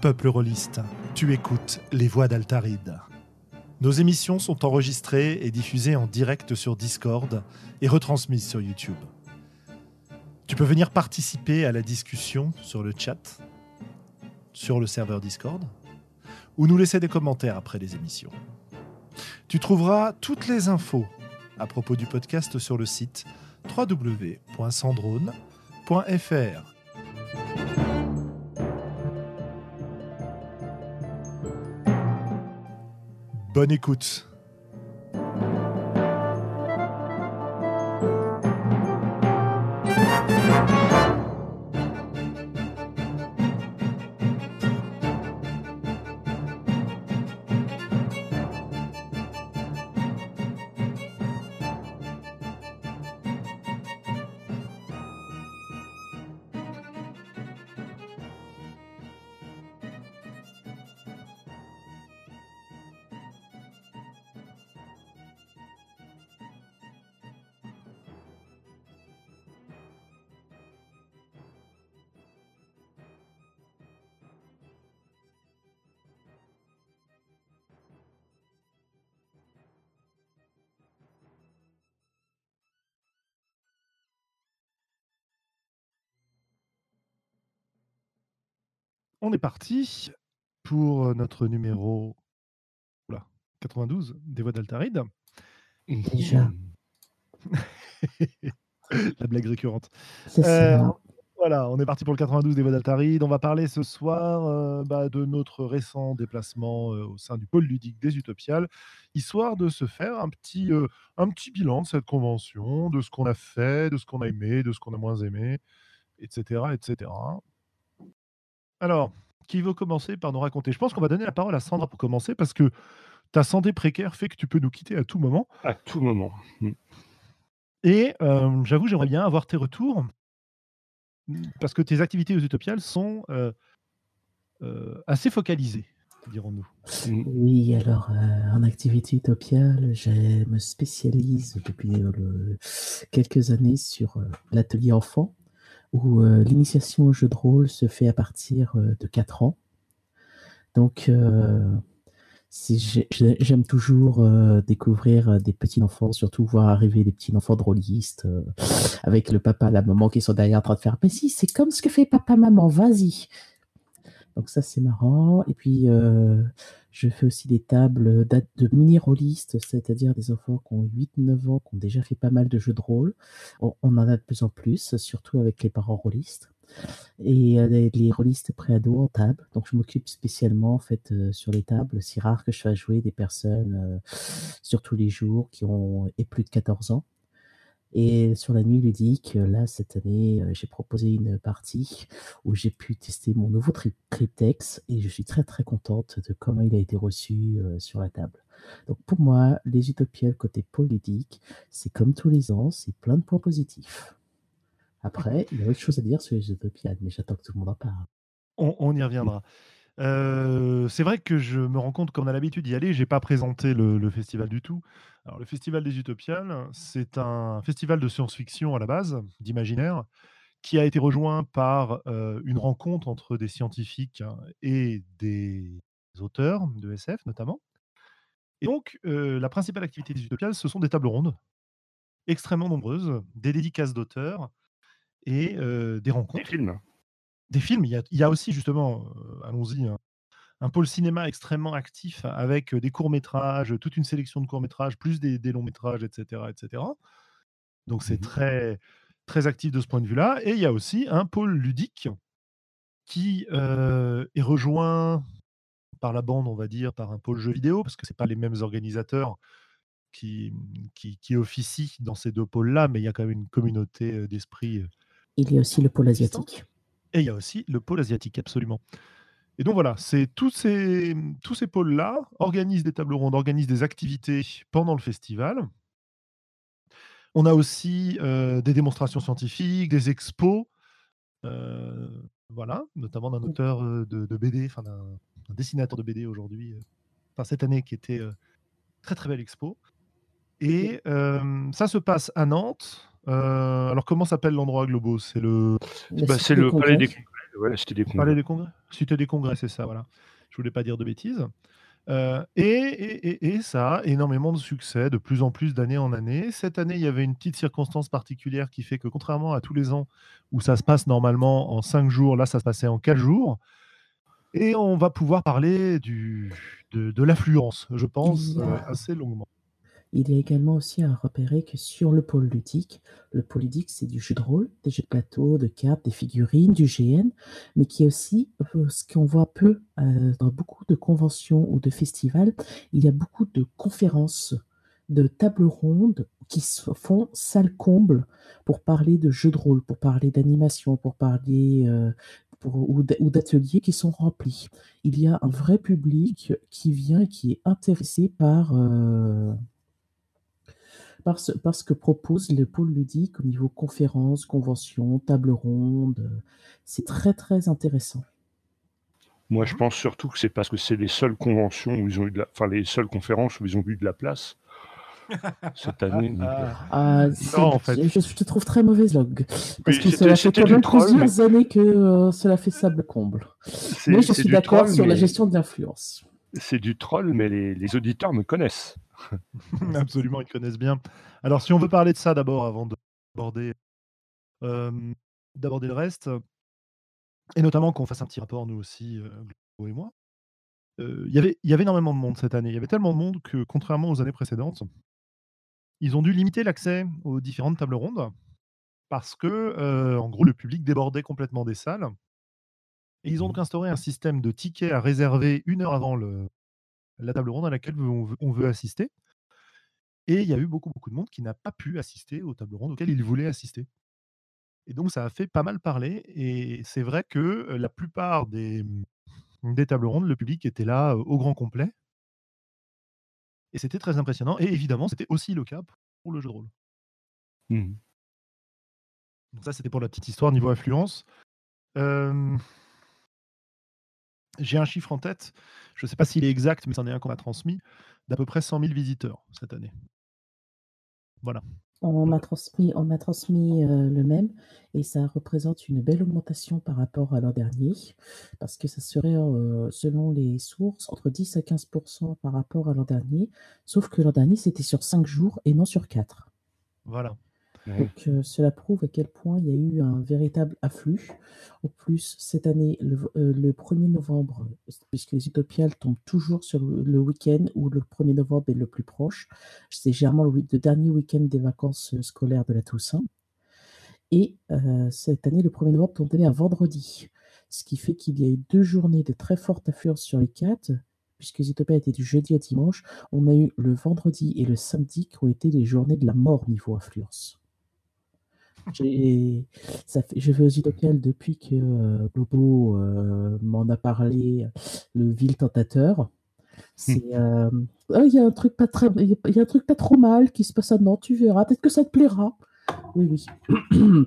peuple rôliste, tu écoutes les voix d'Altaride. Nos émissions sont enregistrées et diffusées en direct sur Discord et retransmises sur YouTube. Tu peux venir participer à la discussion sur le chat, sur le serveur Discord, ou nous laisser des commentaires après les émissions. Tu trouveras toutes les infos à propos du podcast sur le site www.sandrone.fr. Bonne écoute. On est parti pour notre numéro oula, 92 des voix d'Altaride. Déjà. La blague récurrente. C'est Euh, voilà, on est parti pour le 92 des voix d'Altaride. On va parler ce soir euh, bah, de notre récent déplacement euh, au sein du pôle ludique des Utopiales, histoire de se faire un petit, un petit bilan de cette convention, de ce qu'on a fait, de ce qu'on a aimé, de ce qu'on a moins aimé, etc. etc. Alors, qui veut commencer par nous raconter? Je pense qu'on va donner la parole à Sandra pour commencer parce que ta santé précaire fait que tu peux nous quitter à tout moment. À tout moment. Mm. Et euh, j'avoue, j'aimerais bien avoir tes retours parce que tes activités aux Utopiales sont euh, euh, assez focalisées, dirons-nous. Mm. Oui, alors euh, en activité utopiale, je me spécialise depuis euh, quelques années sur euh, l'atelier enfant, où euh, l'initiation au jeu de rôle se fait à partir euh, de 4 ans. Donc, euh, j'aime toujours découvrir des petits enfants, surtout voir arriver des petits enfants drôlistes, avec le papa, la maman qui sont derrière en train de faire « Mais si, c'est comme ce que fait papa-maman, vas-y !» Donc ça, c'est marrant. Et puis, euh, je fais aussi des tables de mini-rôlistes, c'est-à-dire des enfants qui ont 8-9 ans, qui ont déjà fait pas mal de jeux de rôle. On, en a de plus en plus, surtout avec les parents rôlistes. Et euh, les, les rôlistes pré-ados en table. Donc, je m'occupe spécialement, en fait, euh, sur les tables. C'est rare que je fasse jouer des personnes sur tous les jours qui ont et plus de 14 ans. Et sur la nuit ludique, là, cette année, euh, j'ai proposé une partie où j'ai pu tester mon nouveau triptex et je suis très très contente de comment il a été reçu euh, sur la table. Donc pour moi, les utopiales côté pôle ludique, c'est comme tous les ans, c'est plein de points positifs. Après, il y a autre chose à dire sur les utopiales, mais j'attends que tout le monde en parle. On, y reviendra. Euh, c'est vrai que je me rends compte qu'on a l'habitude d'y aller. J'ai pas présenté le festival du tout. Alors, le festival des Utopiales, c'est un festival de science-fiction à la base, d'imaginaire, qui a été rejoint par euh, une rencontre entre des scientifiques hein, et des auteurs de SF notamment. Et donc, euh, la principale activité des Utopiales, ce sont des tables rondes extrêmement nombreuses, des dédicaces d'auteurs et euh, des Des rencontres. films. Des films, il y a, il y a aussi justement, allons-y, un, un pôle cinéma extrêmement actif avec des courts-métrages, toute une sélection de courts-métrages, plus des, des longs-métrages, etc., etc. Donc c'est Mhm. très, très actif de ce point de vue-là. Et il y a aussi un pôle ludique qui euh, est rejoint par la bande, on va dire, par un pôle jeu vidéo, parce que ce pas les mêmes organisateurs qui, qui, qui officient dans ces deux pôles-là, mais il y a quand même une communauté d'esprit Il y a aussi le pôle asiatique. Et il y a aussi le pôle asiatique, absolument. Et donc voilà, c'est tous ces, tous ces pôles-là organisent des tables rondes, organisent des activités pendant le festival. On a aussi euh, des démonstrations scientifiques, des expos, euh, voilà, notamment d'un auteur euh, de, de BD, enfin d'un dessinateur de BD aujourd'hui, euh, enfin cette année qui était euh, très très belle expo. Et euh, ça se passe à Nantes. Euh, alors comment s'appelle l'endroit Globo? C'est le Bah, c'est le palais des. Ouais, c'était des congrès. des congrès? C'était des congrès, c'est ça, voilà. Je voulais pas dire de bêtises. Heu et et et et ça a énormément de succès, de plus en plus d'année en année. Cette année, il y avait une petite circonstance particulière qui fait que contrairement à tous les ans où ça se passe normalement en 5 jours, là, ça se passait en 4 jours et on va pouvoir parler du de de l'affluence, je pense, a assez longuement. Il y a également aussi à repérer que sur le pôle ludique, le pôle ludique, c'est du jeu de rôle, des jeux de plateau, de cartes, des figurines, du GN, mais qui est aussi, heu, ce qu'on voit peu, heu, dans beaucoup de conventions ou de festivals, il y a beaucoup de conférences, de tables rondes qui se font salle comble pour parler de jeux de rôle, pour parler d'animation, pour parler, pour ou d'ateliers qui sont remplis. Il y a un vrai public qui vient qui est intéressé par, par ce par ce que propose le pôle ludique au niveau conférences, conventions, tables rondes, c'est très, très intéressant. Moi, je pense surtout que c'est parce que c'est les seules conventions où ils ont eu de la enfin, les seules conférences où ils ont eu de la place cette année, donc heu Ah, Non, en fait. je je te trouve très mauvaise langue, parce Oui, que cela fait quand même troll, mais plusieurs années que, heu, cela fait sable comble. Moi, je suis d'accord sur la gestion de l'influence. c'est du troll, mais les les auditeurs me connaissent. Absolument, ils connaissent bien. Alors si on veut parler de ça d'abord avant d'aborder, le reste et notamment qu'on fasse un petit rapport nous aussi, heu, Glo et moi. Heu, il y avait il y avait énormément de monde cette année. Il y avait tellement de monde que contrairement aux années précédentes ils ont dû limiter l'accès aux différentes tables rondes parce que, heu, en gros, le public débordait complètement des salles et ils ont donc Mmh. instauré un système de tickets à réserver 1 heure avant le la table ronde à laquelle on veut on veut assister et il y a eu beaucoup, beaucoup de monde qui n'a pas pu assister aux tables rondes auxquelles il voulait assister et donc ça a fait pas mal parler et c'est vrai que, la plupart des, mmh, des tables rondes, le public était là, au grand complet et c'était très impressionnant et évidemment, c'était aussi le cas pour le jeu de rôle. Mmh mh. Donc ça, c'était pour la petite histoire niveau affluence. Hem j'ai un chiffre en tête, je sais pas s'il est exact, mais c'en est un qu'on m'a transmis, d'à peu près 100 000 visiteurs cette année. Voilà. On m'a transmis on transmis, heu, le même et ça représente une belle augmentation par rapport à l'an dernier, parce que ça serait, heu, selon les sources, entre 10 à 15% par rapport à l'an dernier, sauf que l'an dernier, c'était sur 5 jours et non sur 4. Voilà. Donc heu, cela prouve à quel point il y a eu un véritable afflux. En plus, cette année, le heu, le 1er novembre, puisque les Utopiales tombent toujours sur le week-end où le 1er novembre est le plus proche. C'est généralement le dernier week-end des vacances, heu, scolaires de la Toussaint et cette année, le 1er novembre tombait un vendredi. Ce qui fait qu'il y a eu 2 journées de très forte affluence sur les 4, puisque Zootopia était du jeudi au dimanche. On a eu le vendredi et le samedi qui ont été les journées de la mort niveau affluence. Ça fait je vais aux Utopiales depuis que, heu, Bobo, heu, m'en a parlé, le vil tentateur. C'est, hem: «Ah, il y a un truc pas très y a il y a un truc pas trop mal qui se passe à Nantes, tu verras, peut-être que ça te plaira». Oui, oui.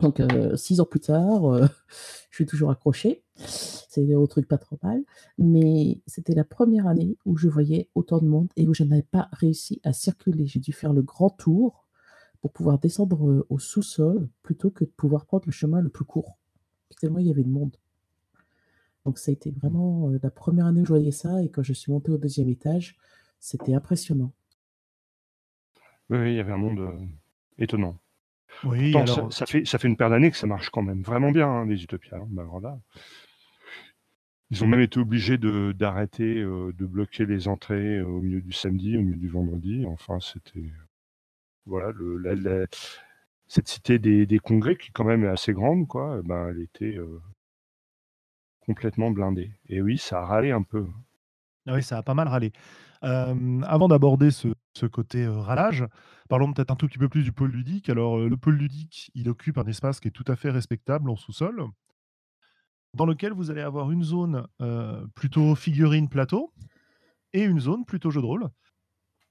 Donc heu, 6 ans plus tard, je suis toujours accrochée. C'est au truc pas trop mal, mais c'était la 1re année où je voyais autant de monde et où je n'avais pas réussi à circuler. J'ai dû faire le grand tour pour pouvoir descendre, heu, au sous-sol plutôt que de pouvoir prendre le chemin le plus court, tellement il y avait de monde. Donc ça a été vraiment, heu, la 1re année où je voyais ça et quand je suis montée au 2e étage, c'était impressionnant. Oui, oui, il y avait un monde, heu, étonnant. Oui, Pourtant ça alors ça fait ça fait une paire d'années que ça marche quand même vraiment bien, hein, les Utopiales, hein. Alors là ils ont même été obligés de d'arrêter, heu, de bloquer les entrées au milieu du samedi, au milieu du vendredi. Enfin, c'était voilà, cette cité des congrès qui quand même assez grande quoi, et ben, elle était, heu complètement blindée et oui, ça a râlé un peu. Ah oui, ça a pas mal râlé. Hem, avant d'aborder ce côté, heu, râlage, parlons peut-être un tout petit peu plus du pôle ludique. Alors, le pôle ludique, il occupe un espace qui est tout à fait respectable en sous-sol dans lequel vous allez avoir une zone, plutôt figurines plateau et une zone plutôt jeu de rôle.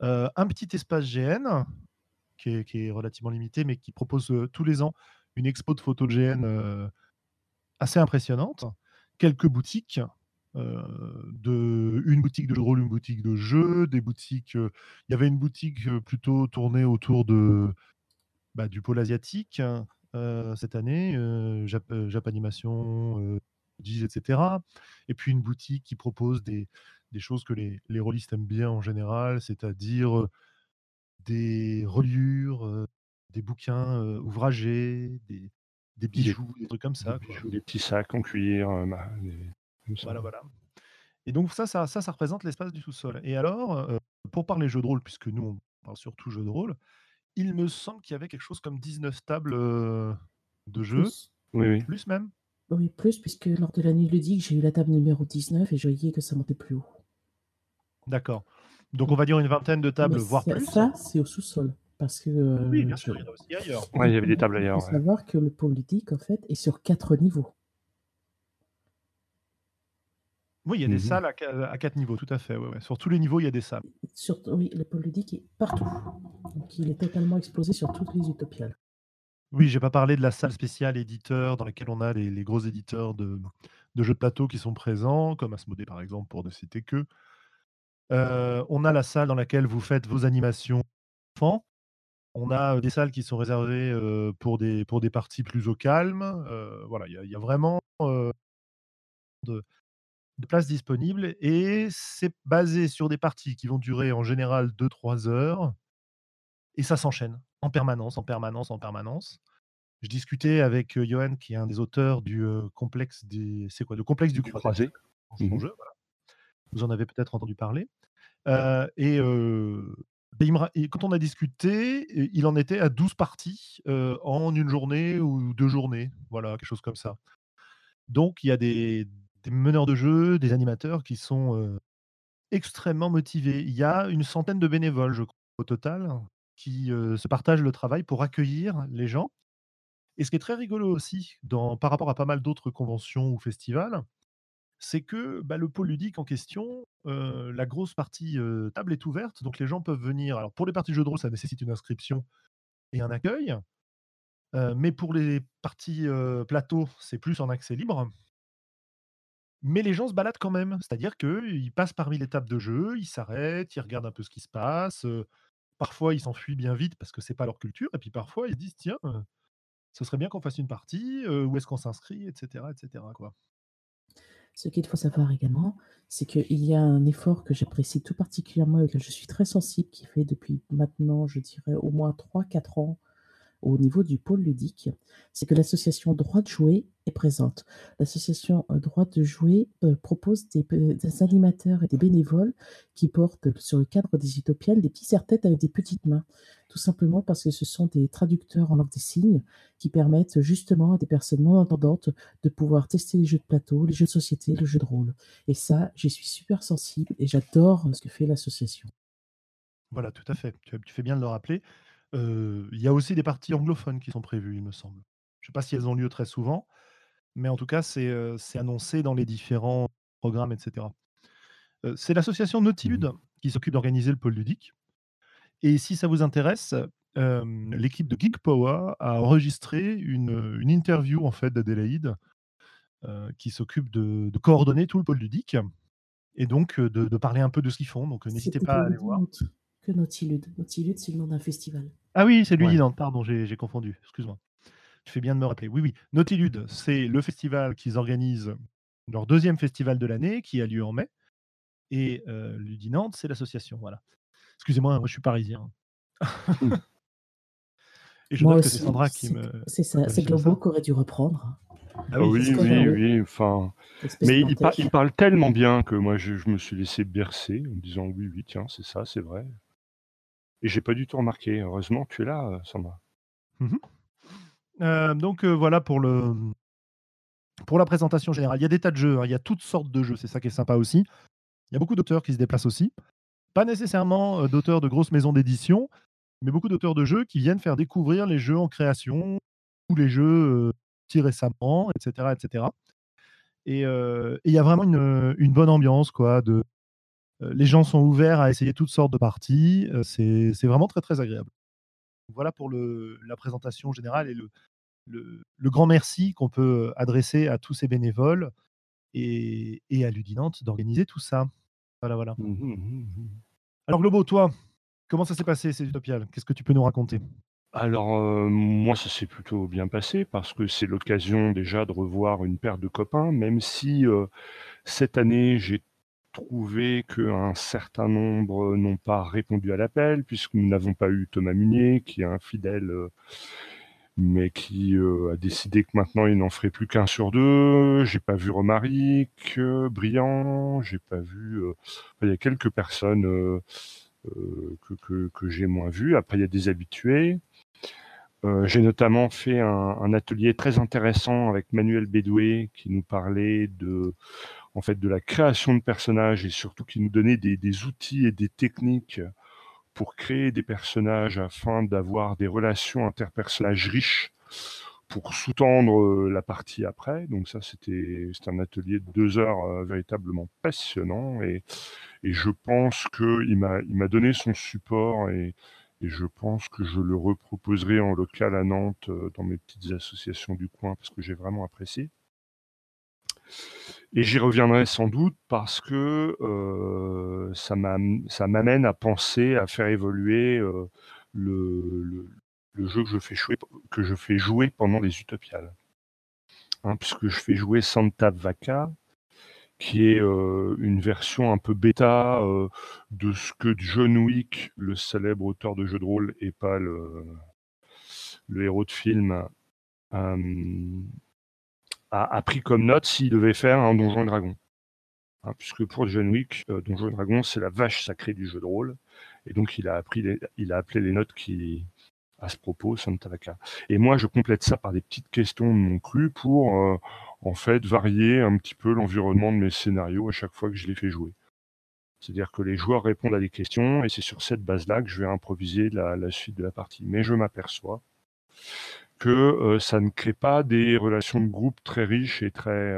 Un petit espace GN qui est relativement limité, mais qui propose, heu, tous les ans une expo de photos de GN, heu, assez impressionnante. Quelques boutiques, heu, de une boutique de jeux rôle, une boutique de jeux, des boutiques, il y avait une boutique, plutôt tournée autour de, bah, du pôle asiatique, cette année, Jap Japanimation, Diz et cetera et puis une boutique qui propose des des choses que les les rôlistes aiment bien en général, c'est-à-dire, des reliures, des bouquins, ouvragés, des des bijoux, des trucs comme ça. Des petits sacs en cuir, Voilà, voilà et donc ça ça ça ça représente l'espace du sous-sol et alors, pour parler jeux de rôle, puisque nous on parle surtout jeux de rôle, il me semble qu'il y avait quelque chose comme 19 tables, de jeux. Plus. Oui, oui. Plus même? Oui, plus, puisque lors de la nuit ludique, j'ai eu la table numéro 19 et je voyais que ça montait plus haut. D'accord. Donc on va dire une vingtaine de tables, Mais voire ça plus? ça, c'est au sous-sol parce que, Oui, heu, bien sûr, il y en a aussi ailleurs. Ouais, il y avait des tables il ailleurs, faut ouais. savoir que le pôle ludique, en fait, est sur 4 niveaux. Oui, il y a des Mmh mh. salles à qua à 4 niveaux, tout à fait, ouais, ouais. Sur tous les niveaux, il y a des salles. Sur oui, le pôle ludique est partout. Donc il est totalement exposé sur toutes les utopiales. Oui, j'ai pas parlé de la salle spéciale éditeur dans laquelle on a les les gros éditeurs de de jeux de plateau qui sont présents, comme Asmodée par exemple, pour ne citer qu'eux. Heu, on a la salle dans laquelle vous faites vos animations enfants. On a, des salles qui sont réservées, pour des pour des parties plus au calme, voilà, il y a il y a vraiment, de de places disponibles et c'est basé sur des parties qui vont durer en général 2-3 heures et ça s'enchaîne en permanence, en permanence, en permanence. Je discutais avec, Yoann qui est un des auteurs du, complexe des c'est quoi? Le complexe du Du croisé, Mmh jeu, voilà. Vous en avez peut-être entendu parler, et me quand on a discuté, il en était à 12 parties, en 1 journée ou 2 journées, voilà, quelque chose comme ça. Donc il y a des des meneurs de jeu, des animateurs qui sont, extrêmement motivés. Il y a une centaine de bénévoles, je crois, au total, qui, se partagent le travail pour accueillir les gens et ce qui est très rigolo aussi dans par rapport à pas mal d'autres conventions ou festivals, c'est que, bah, le pôle ludique en question, la grosse partie, table est ouverte, donc les gens peuvent venir alors pour les parties jeux de rôle, ça nécessite une inscription et un accueil, mais pour les parties, plateau, c'est plus en accès libre mais les gens se baladent quand même. C'est-à-dire qu'ils passent parmi les tables de jeu, ils s'arrêtent, ils regardent un peu ce qui se passe, parfois ils s'enfuient bien vite parce que c'est pas leur culture et puis parfois ils se disent: «Tiens, ce serait bien qu'on fasse une partie, où est-ce qu'on s'inscrit?» et cetera et cetera, quoi. Ce qu'il faut savoir également, c'est qu'il y a un effort que j'apprécie tout particulièrement et auquel je suis très sensible, qui fait depuis maintenant, je dirais, au moins 3-4 ans au niveau du pôle ludique, c'est que l'association Droit de jouer est présente. L'association, heu, Droit de jouer, heu, propose des animateurs et des bénévoles qui portent sur le cadre des utopiales des petits serre-têtes avec des petites mains. Tout simplement parce que ce sont des traducteurs en langue des signes qui permettent justement à des personnes non entendantes de pouvoir tester les jeux de plateau, les jeux de société, le jeu de rôle et ça, j'y suis super sensible et j'adore ce que fait l'association. Voilà, tout à fait. Tu fais bien de le rappeler. Il y a aussi des parties anglophones qui sont prévues, il me semble. Je sais pas si elles ont lieu très souvent, mais en tout cas, c'est, annoncé dans les différents programmes et cetera. Heu, c'est l'association Mmh Nautilude qui s'occupe d'organiser le pôle ludique et si ça vous intéresse, l'équipe de Geek Power a enregistré une, une interview en fait d'Adélaïde, qui s'occupe de de coordonner tout le pôle ludique et donc de de parler un peu de ce qu'ils font, donc n'hésitez pas à aller voir. Que Nautilude. Nautilude, c'est le nom d'un festival. Ah oui, c'est Ouais. Ludinante, pardon, j'ai confondu, excuse-moi. Tu fais bien de me rappeler. Oui, oui, Nautilude, c'est le festival qu'ils organisent, leur 2e festival de l'année qui a lieu en mai et heu, Ludinante, c'est l'association, voilà. Excusez-moi, moi je suis parisien. Mmh. Et je Moi note que c'est Sandra qui me c'est ça, c'est. Globo qui aurait dû reprendre. Ah Ah oui, c'est oui, oui, enfin mais il parle tellement bien que moi je je me suis laissé bercer en me disant: «Oui, oui, tiens, c'est ça, c'est vrai». Et j'ai pas du tout remarqué. Heureusement tu es là, heu, Sandra. Mmh mh. Heu, donc heu, voilà pour le, pour la présentation générale. Il y a des tas de jeux, hein, il y a toutes sortes de jeux, c'est ça qui est sympa aussi. Il y a beaucoup d'auteurs qui se déplacent aussi. Pas nécessairement, heu, d'auteurs de grosses maisons d'édition, mais beaucoup d'auteurs de jeux qui viennent faire découvrir les jeux en création ou les jeux, sortis récemment et cetera et il y a vraiment une, une bonne ambiance quoi de les gens sont ouverts à essayer toutes sortes de parties, heu, c'est vraiment très, très agréable. Voilà pour le la présentation générale et le le le grand merci qu'on peut, heu, adresser à tous ces bénévoles et et à Ludinante d'organiser tout ça. Voilà, voilà. Mmh mh, mmh mh. Alors Globo, toi, comment ça s'est passé ces utopiales? Qu'est-ce que tu peux nous raconter? Alors, moi, ça s'est plutôt bien passé parce que c'est l'occasion déjà de revoir une paire de copains, même si, cette année, j'ai trouvé qu'un certain nombre n'ont pas répondu à l'appel, puisque nous n'avons pas eu Thomas Munier, qui est un fidèle, heu, mais qui, heu, a décidé que maintenant il n'en ferait plus qu'un sur 2. J'ai pas vu Romaric, heu, Briand, j'ai pas vu, heu, il y a quelques personnes, que que j'ai moins vues. Après, il y a des habitués. J'ai notamment fait un un atelier très intéressant avec Manuel Bédoué qui nous parlait de en fait, de la création de personnages et surtout qui nous donnait des outils et des techniques pour créer des personnages afin d'avoir des relations interpersonnage riches pour sous-tendre, heu, la partie après. Donc ça, c'était un atelier de 2 heures, heu, véritablement passionnant et et je pense qu'il m'a donné son support et je pense que je le reproposerai en local à Nantes, heu, dans mes petites associations du coin parce que j'ai vraiment apprécié. Et j'y reviendrai sans doute parce que, heu, ça m'am ça m'amène à penser à faire évoluer, heu, le jeu que je fais jouer pendant les Utopiales. Hein, puisque je fais jouer Santa Vaca, qui est, heu, une version un peu bêta, de ce que John Wick, le célèbre auteur de jeux de rôle et pas le le héros de film, a pris comme note s'il devait faire un Donjons et Dragons. Hein, puisque pour John Wick, heu, Donjons et Dragons, c'est la vache sacrée du jeu de rôle et donc il a appris les il a appelé les notes qui à ce propos Santa et moi je complète ça par des petites questions de mon cru pour, heu, en fait varier un petit peu l'environnement de mes scénarios à chaque fois que je les fais jouer. C'est-à-dire que les joueurs répondent à des questions et c'est sur cette base-là que je vais improviser la suite de la partie. Mais je m'aperçois que, heu, ça ne crée pas des relations de groupe très riches et très,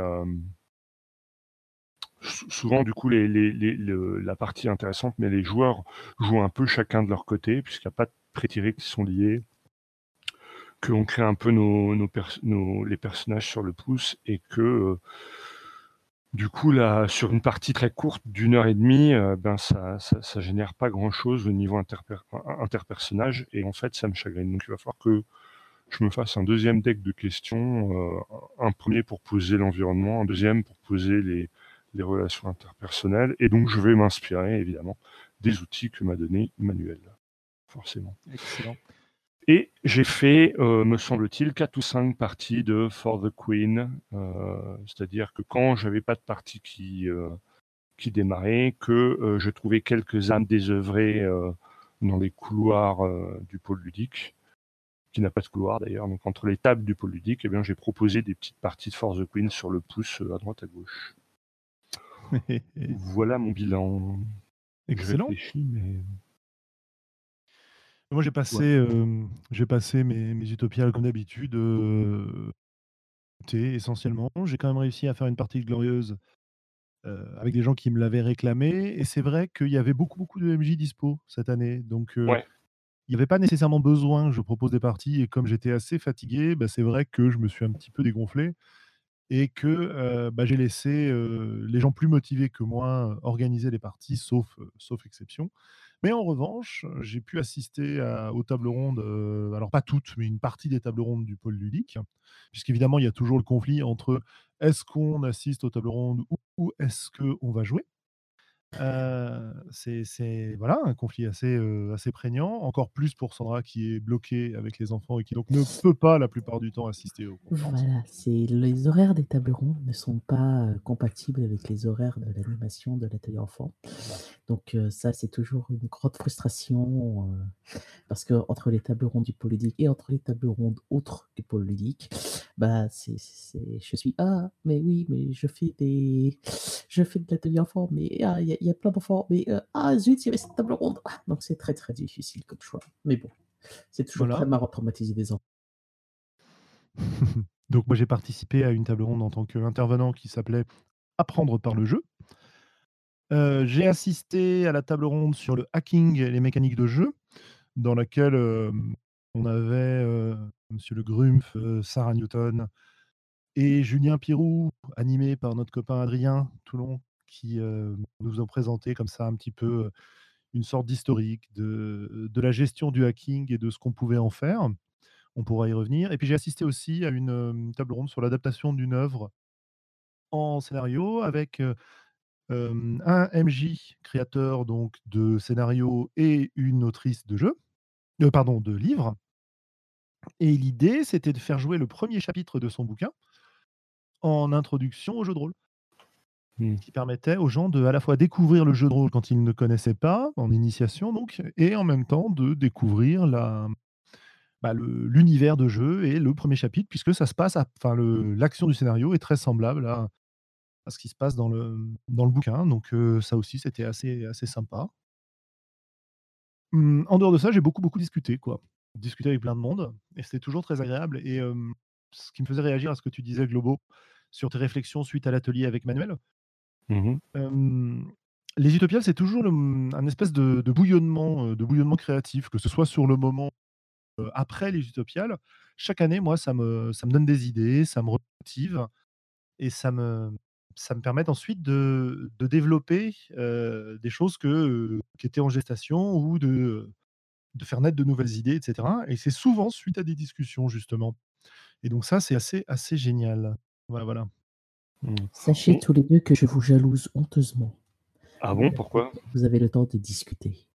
sou souvent du coup les les les le la partie intéressante, mais les joueurs jouent un peu chacun de leur côté puisqu'il y a pas de pré-tirés qui sont liés. Qu'on crée un peu nos nos les personnages sur le pouce et que, heu, du coup là, sur une partie très courte d'1 heure et demie, ben ça ça génère pas grand chose au niveau interper in interpersonnage et en fait ça me chagrine. Donc il va falloir que je me fasse un 2e deck de questions, heu, un 1er pour poser l'environnement, un 2e pour poser les les relations interpersonnelles et donc je vais m'inspirer évidemment des outils que m'a donné Manuel, forcément. Excellent. Et j'ai fait, heu, me semble-t-il 4 ou 5 parties de For the Queen, heu, c'est-à-dire que quand j'avais pas de partie qui, qui démarrait, que, je trouvais quelques âmes désœuvrées, dans les couloirs, du pôle ludique, qui n'a pas de couloir d'ailleurs, donc entre les tables du pôle ludique et bien j'ai proposé des petites parties de For the Queen sur le pouce, heu, à droite à gauche. Voilà mon bilan. Excellent. mais Moi j'ai Ouais. passé, hem, j'ai passé mes mes Utopiales comme d'habitude, té essentiellement. J'ai quand même réussi à faire une partie de Glorieuses, heu, avec des gens qui me l'avaient réclamé et c'est vrai qu'il y avait beaucoup, beaucoup de MJ dispo cette année. Donc, Ouais. Il y avait pas nécessairement besoin que je propose des parties et comme j'étais assez fatigué, bah, c'est vrai que je me suis un petit peu dégonflé et que, bah, j'ai laissé, les gens plus motivés que moi organiser les parties sauf, exception. Mais en revanche, j'ai pu assister aux tables rondes, alors pas toutes, mais une partie des tables rondes du pôle ludique. Puisqu'évidemment, il y a toujours le conflit entre est-ce qu'on assiste aux tables rondes ou ou est-ce qu'on va jouer? Heu, c'est voilà, un conflit assez, heu, assez prégnant, encore plus pour Sandra qui est bloquée avec les enfants et qui donc ne peut pas la plupart du temps assister aux conférences. Voilà, c'est les horaires des tables rondes ne sont pas, heu, compatibles avec les horaires de l'animation de l'atelier enfant. Donc, ça c'est toujours une grande frustration, parce qu'entre les tables rondes du pôle ludique et entre les tables rondes autres du pôle ludique, bah, c'est je suis: «Ah mais oui, mais je fais des je fais de l'atelier enfant, mais ah, y a il y a plein d'enfants, mais, heu, ah zut, il y avait cette table ronde!» donc c'est très, très difficile comme choix. Mais bon, c'est toujours très Voilà. marrant de traumatiser des en Donc moi j'ai participé à une table ronde en tant qu'intervenant qui s'appelait «Apprendre par le jeu». Heu, j'ai assisté à la table ronde sur le hacking et les mécaniques de jeu, dans laquelle, hem, on avait, heu, monsieur Le Grumpf, Sarah Newton et Julien Pirou, animé par notre copain Adrien Toulon qui, heu, nous ont présenté comme ça un petit peu, heu, une sorte d'historique de, de la gestion du hacking et de ce qu'on pouvait en faire. On pourra y revenir. Et puis j'ai assisté aussi à une, euh, table ronde sur l'adaptation d'une œuvre en scénario avec euh, euh, un MJ créateur donc de scénario et une autrice de jeu, euh, pardon, de livre. Et l'idée, c'était de faire jouer le premier chapitre de son bouquin en introduction au jeu de rôle. Mmh. Qui permettait aux gens de à la fois découvrir le jeu de rôle quand ils ne connaissaient pas, en initiation donc, et en même temps de découvrir la, bah, l'univers de jeu et le premier chapitre, puisque ça se passe, enfin le- l'action du scénario est très semblable à, à ce qui se passe dans le, dans le bouquin. Donc euh, ça aussi, c'était assez, assez sympa. Hum, en dehors de ça, j'ai beaucoup, beaucoup discuté, quoi. Discuté avec plein de monde, et c'était toujours très agréable. Et euh, ce qui me faisait réagir à ce que tu disais, Globo, sur tes réflexions suite à l'atelier avec Manuel, Mmh les utopiales, c'est toujours le- un espèce de, bouillonnement, de bouillonnement créatif, que ce soit sur le moment après les utopiales. Chaque année, moi, ça me, ça me donne des idées, ça me motive, et ça me, ça me permet ensuite de, de développer des choses que, qui étaient en gestation ou de, de faire naître de nouvelles idées, etc. Et c'est souvent suite à des discussions, justement. Et donc ça, c'est assez, assez génial. Voilà, voilà. Mmh. Sachez Oh. tous les deux que je vous jalouse honteusement. Ah bon, pourquoi? Vous avez le temps de discuter.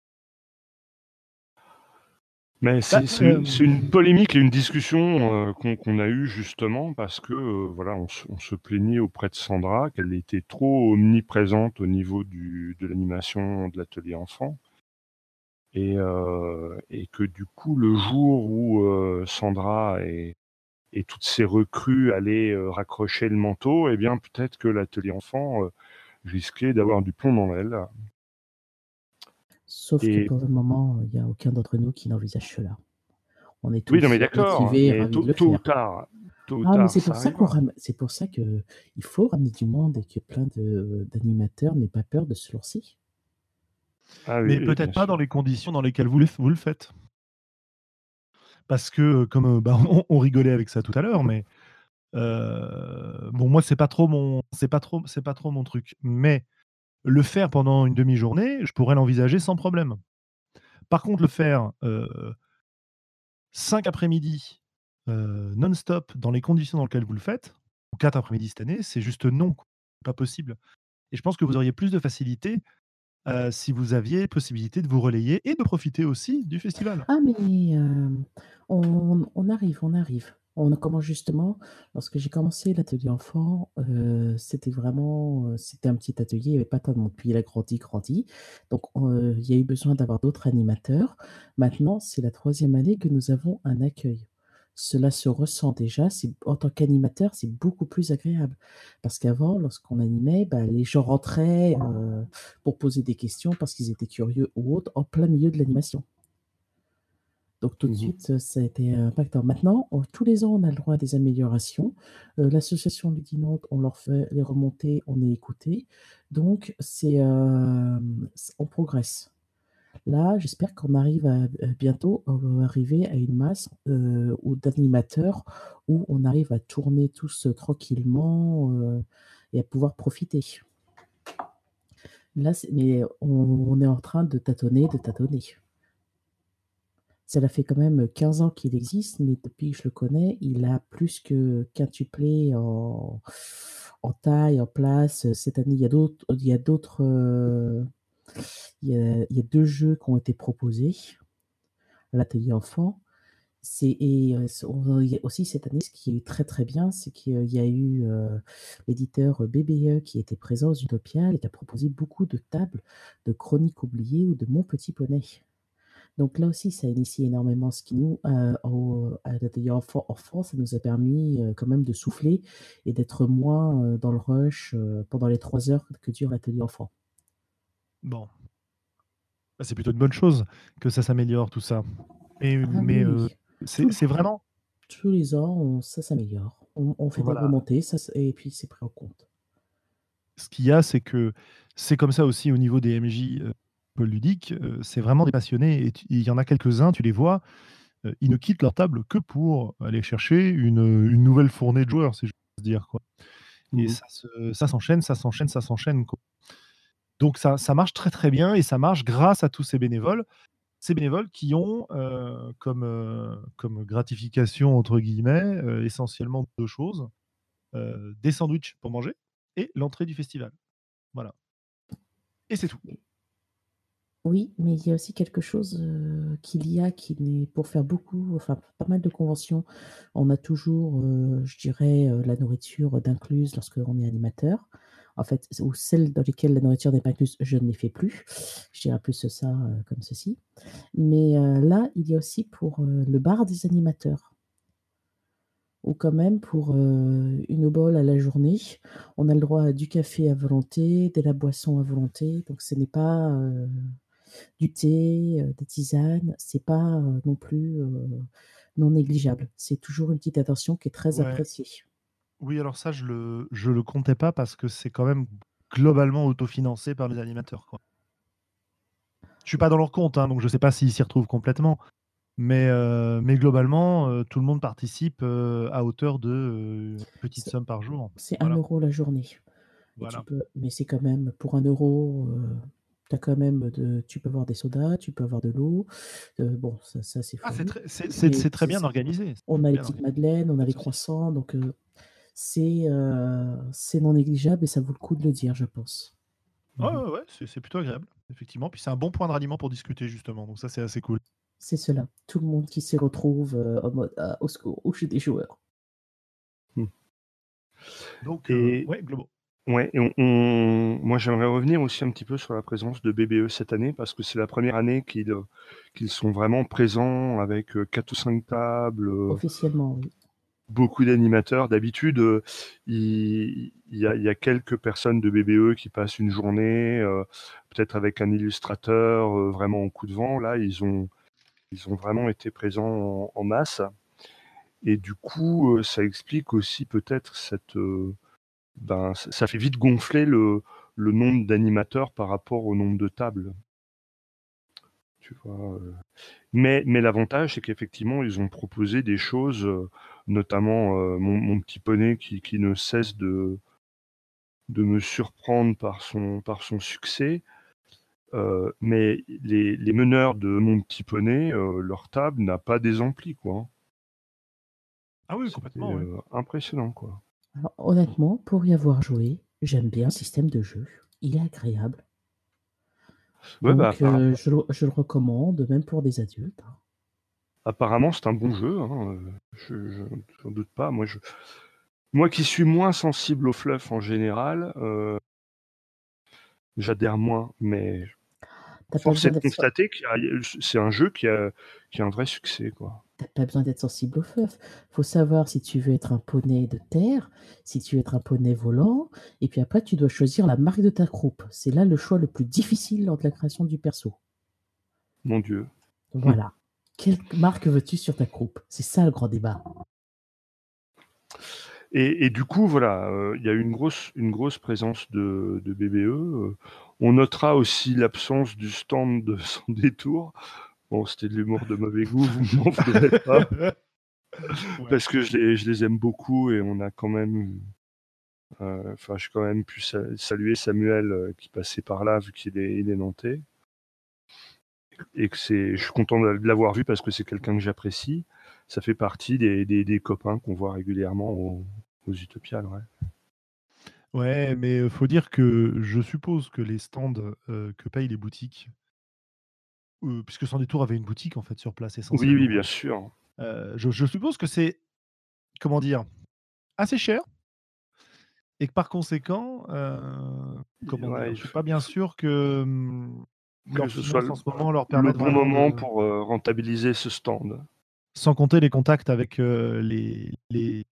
Mais c'est Bah, c'est euh, une- une polémique et une discussion euh, qu'on a eue justement parce que euh, voilà, on, se- on se plaignait auprès de Sandra qu'elle était trop omniprésente au niveau du, de l'animation de l'atelier enfant. Et, euh, et que du coup, le jour où euh, Sandra et, et toutes ses recrues allaient euh, raccrocher le manteau, eh bien peut-être que l'atelier enfant euh, risquait d'avoir du plomb dans l'aile. Sauf Et- que pour le moment, il n'y a aucun d'entre nous qui n'envisage cela. On est tous Oui, non mais d'accord, tôt, ou tard, tôt ou Ah, mais c'est pour ça qu'on arrivera. ram- c'est pour ça que il faut ramener du monde et que plein de d'animateurs n'aient pas peur de se lancer. Ah oui, Mais oui, peut-être pas sûr. dans les conditions dans lesquelles vous le, vous le faites. Parce que, euh, comme euh, bah, on, rigolait avec ça tout à l'heure, mais euh, bon, moi, c'est pas trop mon, c'est pas trop, c'est pas trop mon truc. Mais le faire pendant une demi-journée, je pourrais l'envisager sans problème. Par contre, le faire cinq après-midi non-stop dans les conditions dans lesquelles vous le faites, ou quatre après-midi cette année, c'est juste non, pas possible. Et je pense que vous auriez plus de facilité si vous aviez possibilité de vous relayer et de profiter aussi du festival. Ah, mais on, arrive, on arrive. On commence justement, lorsque j'ai commencé l'atelier enfant, euh, c'était vraiment, euh, c'était un petit atelier, il n'y avait pas tant de monde. Puis il a grandi, grandi. Donc il y a eu besoin d'avoir d'autres animateurs. Maintenant, c'est la troisième année que nous avons un accueil. Cela se ressent déjà. En tant qu'animateur, c'est beaucoup plus agréable. Parce qu'avant, lorsqu'on animait, bah, les gens rentraient euh, pour poser des questions parce qu'ils étaient curieux ou autres en plein milieu de l'animation. Donc tout de Mhm. suite, euh, ça a été impactant. Maintenant, on- tous les ans, on a le droit à des améliorations. Euh, L'association Ludinante, on leur fait les remontées, on est écouté. Donc, c'est, euh, on progresse. Là, j'espère qu'on arrive à, à bientôt euh, arriver à une masse euh, ou d'animateurs où on arrive à tourner tous euh, tranquillement euh, et à pouvoir profiter. Là, mais on, on est en train de tâtonner, de tâtonner. Ça fait quand même 15 ans qu'il existe, mais depuis que je le connais, il a plus que quintuplé en, taille, en place. Cette année, il y a d'autres, il y a d'autres, il y a, deux jeux qui ont été proposés à l'atelier enfant. Et aussi cette année, ce qui est très très bien, c'est qu'il y a eu l'éditeur BBE qui était présent aux Utopiales et qui a proposé beaucoup de tables de chroniques oubliées ou de Mon Petit Poney. Donc là aussi, ça a initié énormément ce qui nous, euh, au, à enfant, ça nous a permis euh, quand même de souffler et d'être moins euh, dans le rush pendant les trois heures que dure l'atelier enfant. Bon. Bah, c'est plutôt une bonne chose que ça s'améliore, tout ça. Et, Ah mais oui, c'est vraiment. Tous les ans, on- ça s'améliore. On, on fait Voilà. des remontées ça, et puis c'est pris en compte. Ce qu'il y a, c'est que c'est comme ça aussi au niveau des MJ euh, peu ludiques. euh, c'est vraiment des passionnés. Et il y en a quelques-uns, tu les vois, euh, ils ne quittent leur table que pour aller chercher une, une nouvelle fournée de joueurs, si je peux dire. Quoi. Et Mhm. ça se- ça s'enchaîne, ça s'enchaîne, ça s'enchaîne. Donc ça ça marche très, très bien et ça marche grâce à tous ces bénévoles. Ces bénévoles qui ont, heu, comme, comme «gratification» entre guillemets, essentiellement 2 choses, des sandwichs pour manger et l'entrée du festival. Voilà. Et c'est tout. Oui, mais il y a aussi quelque chose, heu, qu'il y a qui n'est pour faire beaucoup enfin pas mal de conventions, on a toujours, heu, je dirais, heu, la nourriture d'incluse lorsqu'on est animateur. En fait, ou celles dans lesquelles la nourriture n'est pas incluse, je ne les fais plus. Je dirais plus ça, comme ceci. Mais, là, il y a aussi pour, le bar des animateurs. Ou quand même pour, heu, une obole à la journée, on a le droit à du café à volonté, de la boisson à volonté, donc ce n'est pas, du thé, heu, des tisanes, c'est pas, heu, non plus, heu, non négligeable. C'est toujours une petite attention qui est très Ouais. appréciée. Oui, alors ça, je le je le comptais pas parce que c'est quand même globalement autofinancé par les animateurs, quoi. Je suis pas dans leur compte, hein, donc je sais pas s'ils s'y retrouvent complètement. Mais, mais globalement, tout le monde participe, à hauteur de, heu, une petite C'est somme par jour. c'est Voilà. 1 € la journée Voilà. peux mais c'est quand même pour 1 €, heu, tu as quand même de tu peux avoir des sodas, tu peux avoir de l'eau, heu, bon ça ça c'est Ah, c'est très bien organisé, on a les petites madeleines, on a les croissants, donc, c'est, heu, c'est non négligeable et ça vaut le coup de le dire, je pense. Mmh Ouais, c'est plutôt agréable, effectivement. Puis c'est un bon point de ralliement pour discuter justement, donc ça, c'est assez cool. C'est cela, tout le monde qui s'y retrouve, en mode: «Ah au secours, où je suis des joueurs». Mmh. Donc, Et ouais, globo ouais et on on moi j'aimerais revenir aussi un petit peu sur la présence de BBE cette année parce que c'est la 1re année qu'ils, qu'ils sont vraiment présents avec, heu, 4 ou 5 tables, heu Officiellement, oui. beaucoup d'animateurs. D'habitude, il il y a il y a quelques personnes de BBE qui passent une journée, peut-être avec un illustrateur, vraiment en coup de vent. Là, ils ont ils ont vraiment été présents en en masse et du coup, ça explique aussi peut-être cette, ben, ça fait vite gonfler le le nombre d'animateurs par rapport au nombre de tables. Tu vois, heu? Mais mais l'avantage, c'est qu'effectivement, ils ont proposé des choses, heu, notamment, heu, mon mon petit poney qui qui ne cesse de de me surprendre par son par son succès. Mais les les meneurs de mon petit poney, leur table n'a pas désempli, quoi, hein. Ah oui, complètement, impressionnant, quoi. Alors honnêtement, pour y avoir joué, j'aime bien le système de jeu. Il est agréable. Ouais, bah, Donc, heu, je le je le recommande même pour des adultes, hein. apparemment, c'est un bon jeu, hein, je j'en doute pas. Moi, je moi qui suis moins sensible au fluff en général, heu j'adhère moins, mais force est de constater a c'est un jeu qui a qui a un vrai succès, quoi. Tu as pas besoin d'être sensible au fluff. Faut savoir si tu veux être un poney de terre, si tu veux être un poney volant et puis après tu dois choisir la marque de ta croupe. C'est là le choix le plus difficile lors de la création du perso. Mon Dieu. Voilà. Quelle marque veux-tu sur ta croupe? C'est ça le grand débat. Et et du coup, voilà, heu, il y a une grosse une grosse présence de de BBE, heu, on notera aussi l'absence du stand de Sans Détour. Bon, c'était de l'humour de mauvais goût, vous m'en voudrez pas. Ouais. Parce que je les je les aime beaucoup et on a quand même, heu, enfin, j'ai quand même pu sa saluer Samuel, heu, qui passait par là, vu qu'il est il est nantais et que c'est je suis content de l'avoir vu parce que c'est quelqu'un que j'apprécie. Ça fait partie des des des copains qu'on voit régulièrement aux aux Utopiales, ouais. Ouais, mais heu, faut dire que je suppose que les stands, que payent les boutiques puisque Sans Détour avait une boutique, en fait, sur place Oui, oui, essentiellement, bien sûr. Je je suppose que c'est, comment dire? Assez cher et que par conséquent, comment dire? ouais, Je il suis pas bien sûr que, mmh, Que ce soit en ce moment leur le bon moment de pour, rentabiliser ce stand. sans compter les contacts avec, les les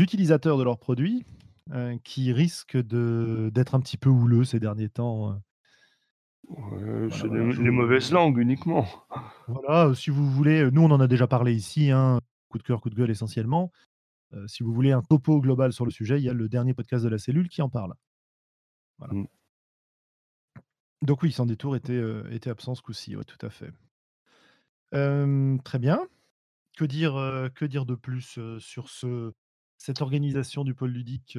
utilisateurs de leurs produits, heu, qui risquent de d'être un petit peu houleux ces derniers temps, Ouais, voilà, les voilà, je les mauvaises langues uniquement. voilà, si vous voulez, heu, nous on en a déjà parlé ici, hein, coup de cœur, coup de gueule essentiellement. Heu, si vous voulez un topo global sur le sujet, il y a le dernier podcast de la cellule qui en parle. Voilà. Mmh. Donc oui, Sans Détour était, heu, était absent ce coup-ci, ouais, tout à fait. Très bien. Que dire, que dire de plus, sur ce cette organisation du pôle ludique,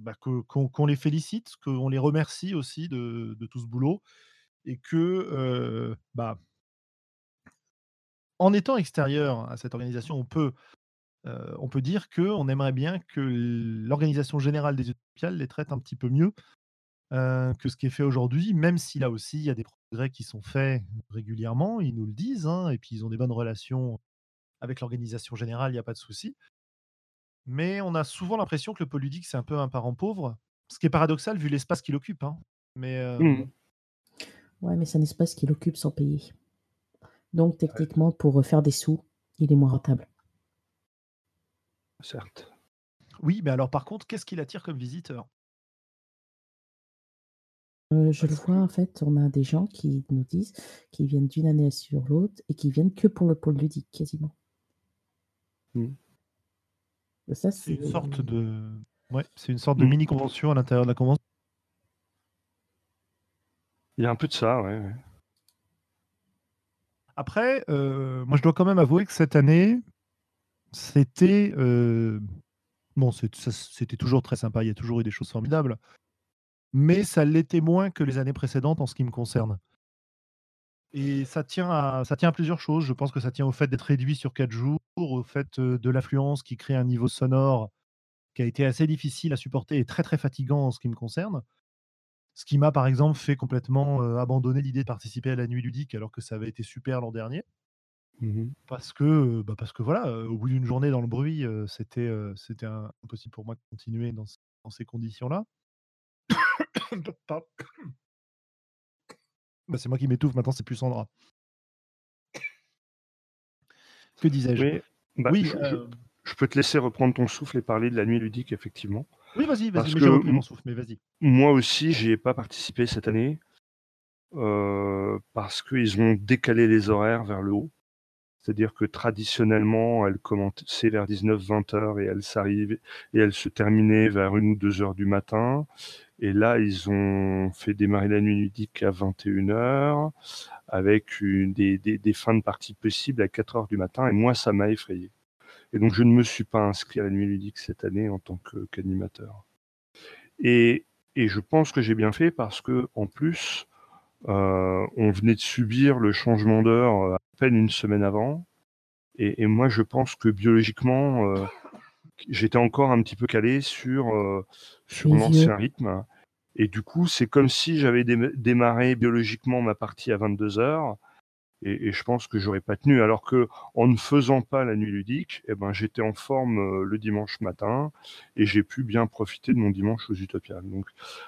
bah, qu'on les félicite, qu'on les remercie aussi de, de, tout ce boulot? Et que bah, en étant extérieur à cette organisation, on peut, on peut dire qu'on aimerait bien que l'organisation générale des Utopiales les traite un petit peu mieux que ce qui est fait aujourd'hui, même si là aussi il y a des progrès qui sont faits régulièrement, ils nous le disent, hein, et puis ils ont des bonnes relations avec l'organisation générale, il n'y a pas de souci. Mais on a souvent l'impression que le pôle ludique, c'est un peu un parent pauvre, ce qui est paradoxal vu l'espace qu'il occupe. Hein. Mais, euh, mmh. Ouais, mais c'est un espace qu'il occupe sans payer. Donc techniquement, pour faire des sous, il est moins rentable. Certes. Oui, mais alors par contre, qu'est-ce qu'il attire comme visiteur? Euh, je le vois, en fait, on a des gens qui nous disent qu'ils viennent d'une année sur l'autre et qui viennent que pour le pôle ludique, quasiment. Mmh. C'est une sorte de, ouais, c'est une sorte de mmh. mini convention à l'intérieur de la convention. Il y a un peu de ça, ouais. Après, euh, moi, je dois quand même avouer que cette année, c'était euh, bon, c'était toujours très sympa. Il y a toujours eu des choses formidables, mais ça l'était moins que les années précédentes en ce qui me concerne. Et ça tient à ça tient à plusieurs choses. Je pense que ça tient au fait d'être réduit sur 4 jours, au fait, de l'affluence qui crée un niveau sonore qui a été assez difficile à supporter et très, très fatigant en ce qui me concerne. Ce qui m'a, par exemple, fait complètement, abandonner l'idée de participer à la nuit ludique alors que ça avait été super l'an dernier. Mmh parce que, bah, parce que voilà, au bout d'une journée dans le bruit, c'était, c'était impossible pour moi de continuer dans dans ces conditions-là. Bah, c'est moi qui m'étouffe maintenant, c'est plus Sandra. Que disais-je? Bah, Oui, euh je, peux te laisser reprendre ton souffle et parler de la nuit ludique, effectivement. Oui, vas-y, vas-y, j'ai repris mon souffle, mais vas-y. Moi aussi, j'y ai pas participé cette année euh, parce qu'ils ont décalé les horaires vers le haut. C'est-à-dire que traditionnellement, elle commençait vers 19-20 heures et elle s'arrivait et elle se terminait vers une ou deux heures du matin. Et là, ils ont fait démarrer la nuit ludique à 21h avec une, des, des, des, fins de partie possibles à 4 heures du matin. Et moi, ça m'a effrayé. Et donc, je ne me suis pas inscrit à la nuit ludique cette année en tant qu'animateur. Et, et, je pense que j'ai bien fait parce que, en plus, euh, on venait de subir le changement d'heure euh, à peine une semaine avant. Et, et moi, je pense que biologiquement, euh, j'étais encore un petit peu calé sur, euh, sur l'ancien rythme. Et du coup, c'est comme si j'avais démarré biologiquement ma partie à 22 heures. Et, et je pense que j'aurais pas tenu. Alors que en ne faisant pas la nuit ludique, eh ben, j'étais en forme euh, le dimanche matin et j'ai pu bien profiter de mon dimanche aux Utopiales. Donc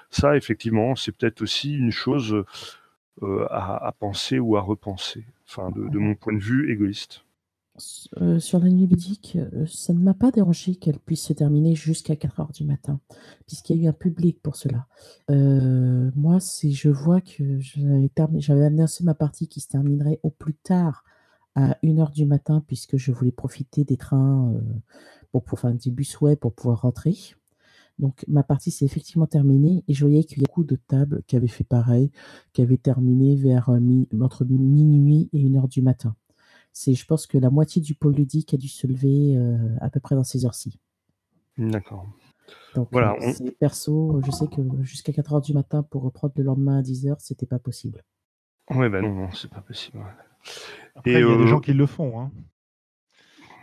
ça, effectivement, c'est peut-être aussi une chose euh, à, à, penser ou à repenser. Enfin, de, de mon point de vue égoïste. Euh, sur la nuit ludique, euh, ça ne m'a pas dérangé qu'elle puisse se terminer jusqu'à 4 heures du matin, puisqu'il y a eu un public pour cela. Euh, moi, si je vois que j'avais annoncé ma partie qui se terminerait au plus tard à 1 heure du matin, puisque je voulais profiter des trains pour, pour faire du bus pour pouvoir rentrer. Donc ma partie s'est effectivement terminée et je voyais qu'il y a beaucoup de tables qui avaient fait pareil, qui avaient terminé vers entre minuit et 1 heure du matin. C'est, je pense que la moitié du pôle ludique a dû se lever euh, à peu près dans ces heures-ci. D'accord. Donc, voilà, euh, perso, je sais que jusqu'à 4 heures du matin pour reprendre le lendemain à 10 heures, c'était pas possible. Ouais, ben non, non c'est pas possible. Après, il y a des euh, gens qui le font. Hein.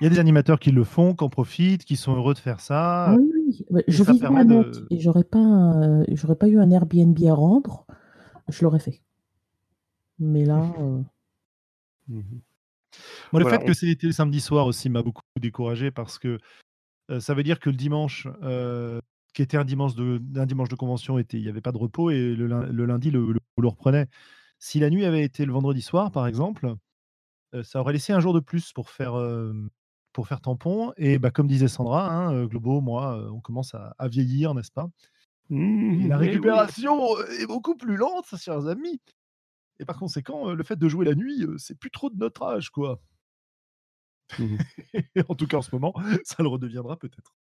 Il y a des animateurs qui le font, qui en profitent, qui sont heureux de faire ça. Ah oui, oui. je vivais à Nantes et j'aurais pas, j'aurais pas eu un Airbnb à rendre, je l'aurais fait. Mais là. Mmh le fait que c'était le samedi soir aussi m'a beaucoup découragé parce que ça veut dire que le dimanche, qui était un dimanche de, dimanche de convention, était, il n'y avait pas de repos et le, lundi, le, le, reprenait. Si la nuit avait été le vendredi soir, par exemple, ça aurait laissé un jour de plus pour faire, pour faire tampon. Et bah, comme disait Sandra, hein, Globo, moi, on commence à, vieillir, n'est-ce pas? Mmh, La récupération est beaucoup plus lente, chers amis. Et par conséquent, le fait de jouer la nuit, c'est plus trop de notre âge, quoi. Mmh en tout cas, en ce moment, ça le redeviendra peut-être.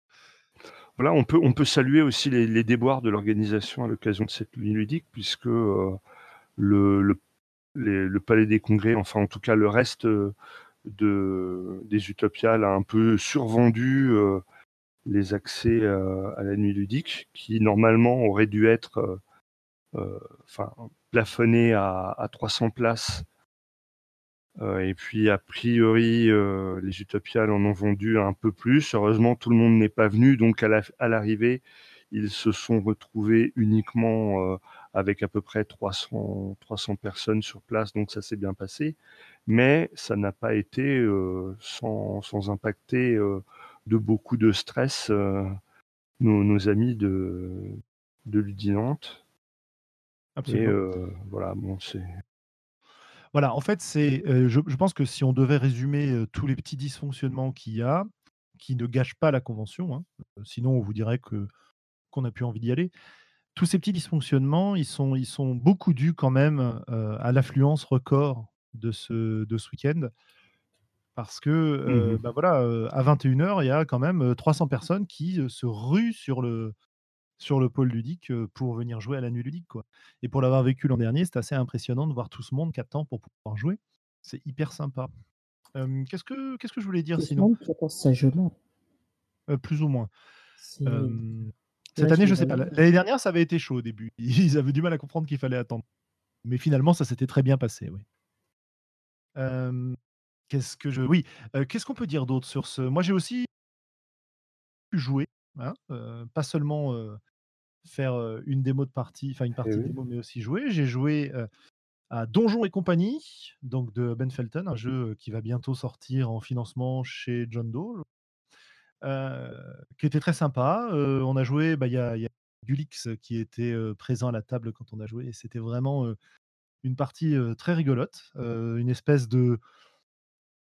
Voilà, on peut, on peut saluer aussi les, déboires de l'organisation à l'occasion de cette nuit ludique, puisque le, le, Palais des Congrès, enfin en tout cas le reste de, des Utopiales a un peu survendu les accès à la nuit ludique, qui normalement auraient dû être enfin, plafonnés à, à 300 places euh, et puis, a priori, euh, les Utopiales en ont vendu un peu plus. Heureusement, tout le monde n'est pas venu. Donc, à l'arrivée, ils se sont retrouvés uniquement euh, avec à peu près 300, 300 personnes sur place. Donc, ça s'est bien passé. Mais ça n'a pas été sans, impacter de beaucoup de stress nos, nos, amis de, de Ludinante. Absolument. Et voilà, bon, c'est voilà, en fait, c'est, je pense que si on devait résumer, tous les petits dysfonctionnements qu'il y a, qui ne gâchent pas la convention, hein, sinon on vous dirait que qu'on n'a plus envie d'y aller. Tous ces petits dysfonctionnements, ils sont ils sont beaucoup dus quand même, à l'affluence record de ce de ce week-end. Parce que, mmh bah, voilà, à 21:00, il y a quand même, 300 personnes qui, se ruent sur le sur le pôle ludique pour venir jouer à la nuit ludique. Quoi. Et pour l'avoir vécu l'an dernier, c'est assez impressionnant de voir tout ce monde qui attend pour pouvoir jouer. C'est hyper sympa. qu'est-ce, que, qu'est-ce que je voulais dire Tout sinon? Plus ou moins. cette année, je sais pas. L'année dernière, ça avait été chaud au début. Ils avaient du mal à comprendre qu'il fallait attendre. Mais finalement, ça s'était très bien passé, oui. qu'est-ce que je. Oui, qu'est-ce qu'on peut dire d'autre sur ce? Moi, j'ai aussi pu jouer, hein, pas seulement faire une démo de partie, enfin une Eh partie oui. démo, mais aussi jouer. J'ai joué à Donjons et compagnie, donc de Ben Felton, un jeu qui va bientôt sortir en financement chez John Doe, qui était très sympa. on a joué, bah, il y a, y a Gulix qui était présent à la table quand on a joué, et c'était vraiment une partie très rigolote, une espèce de mmh,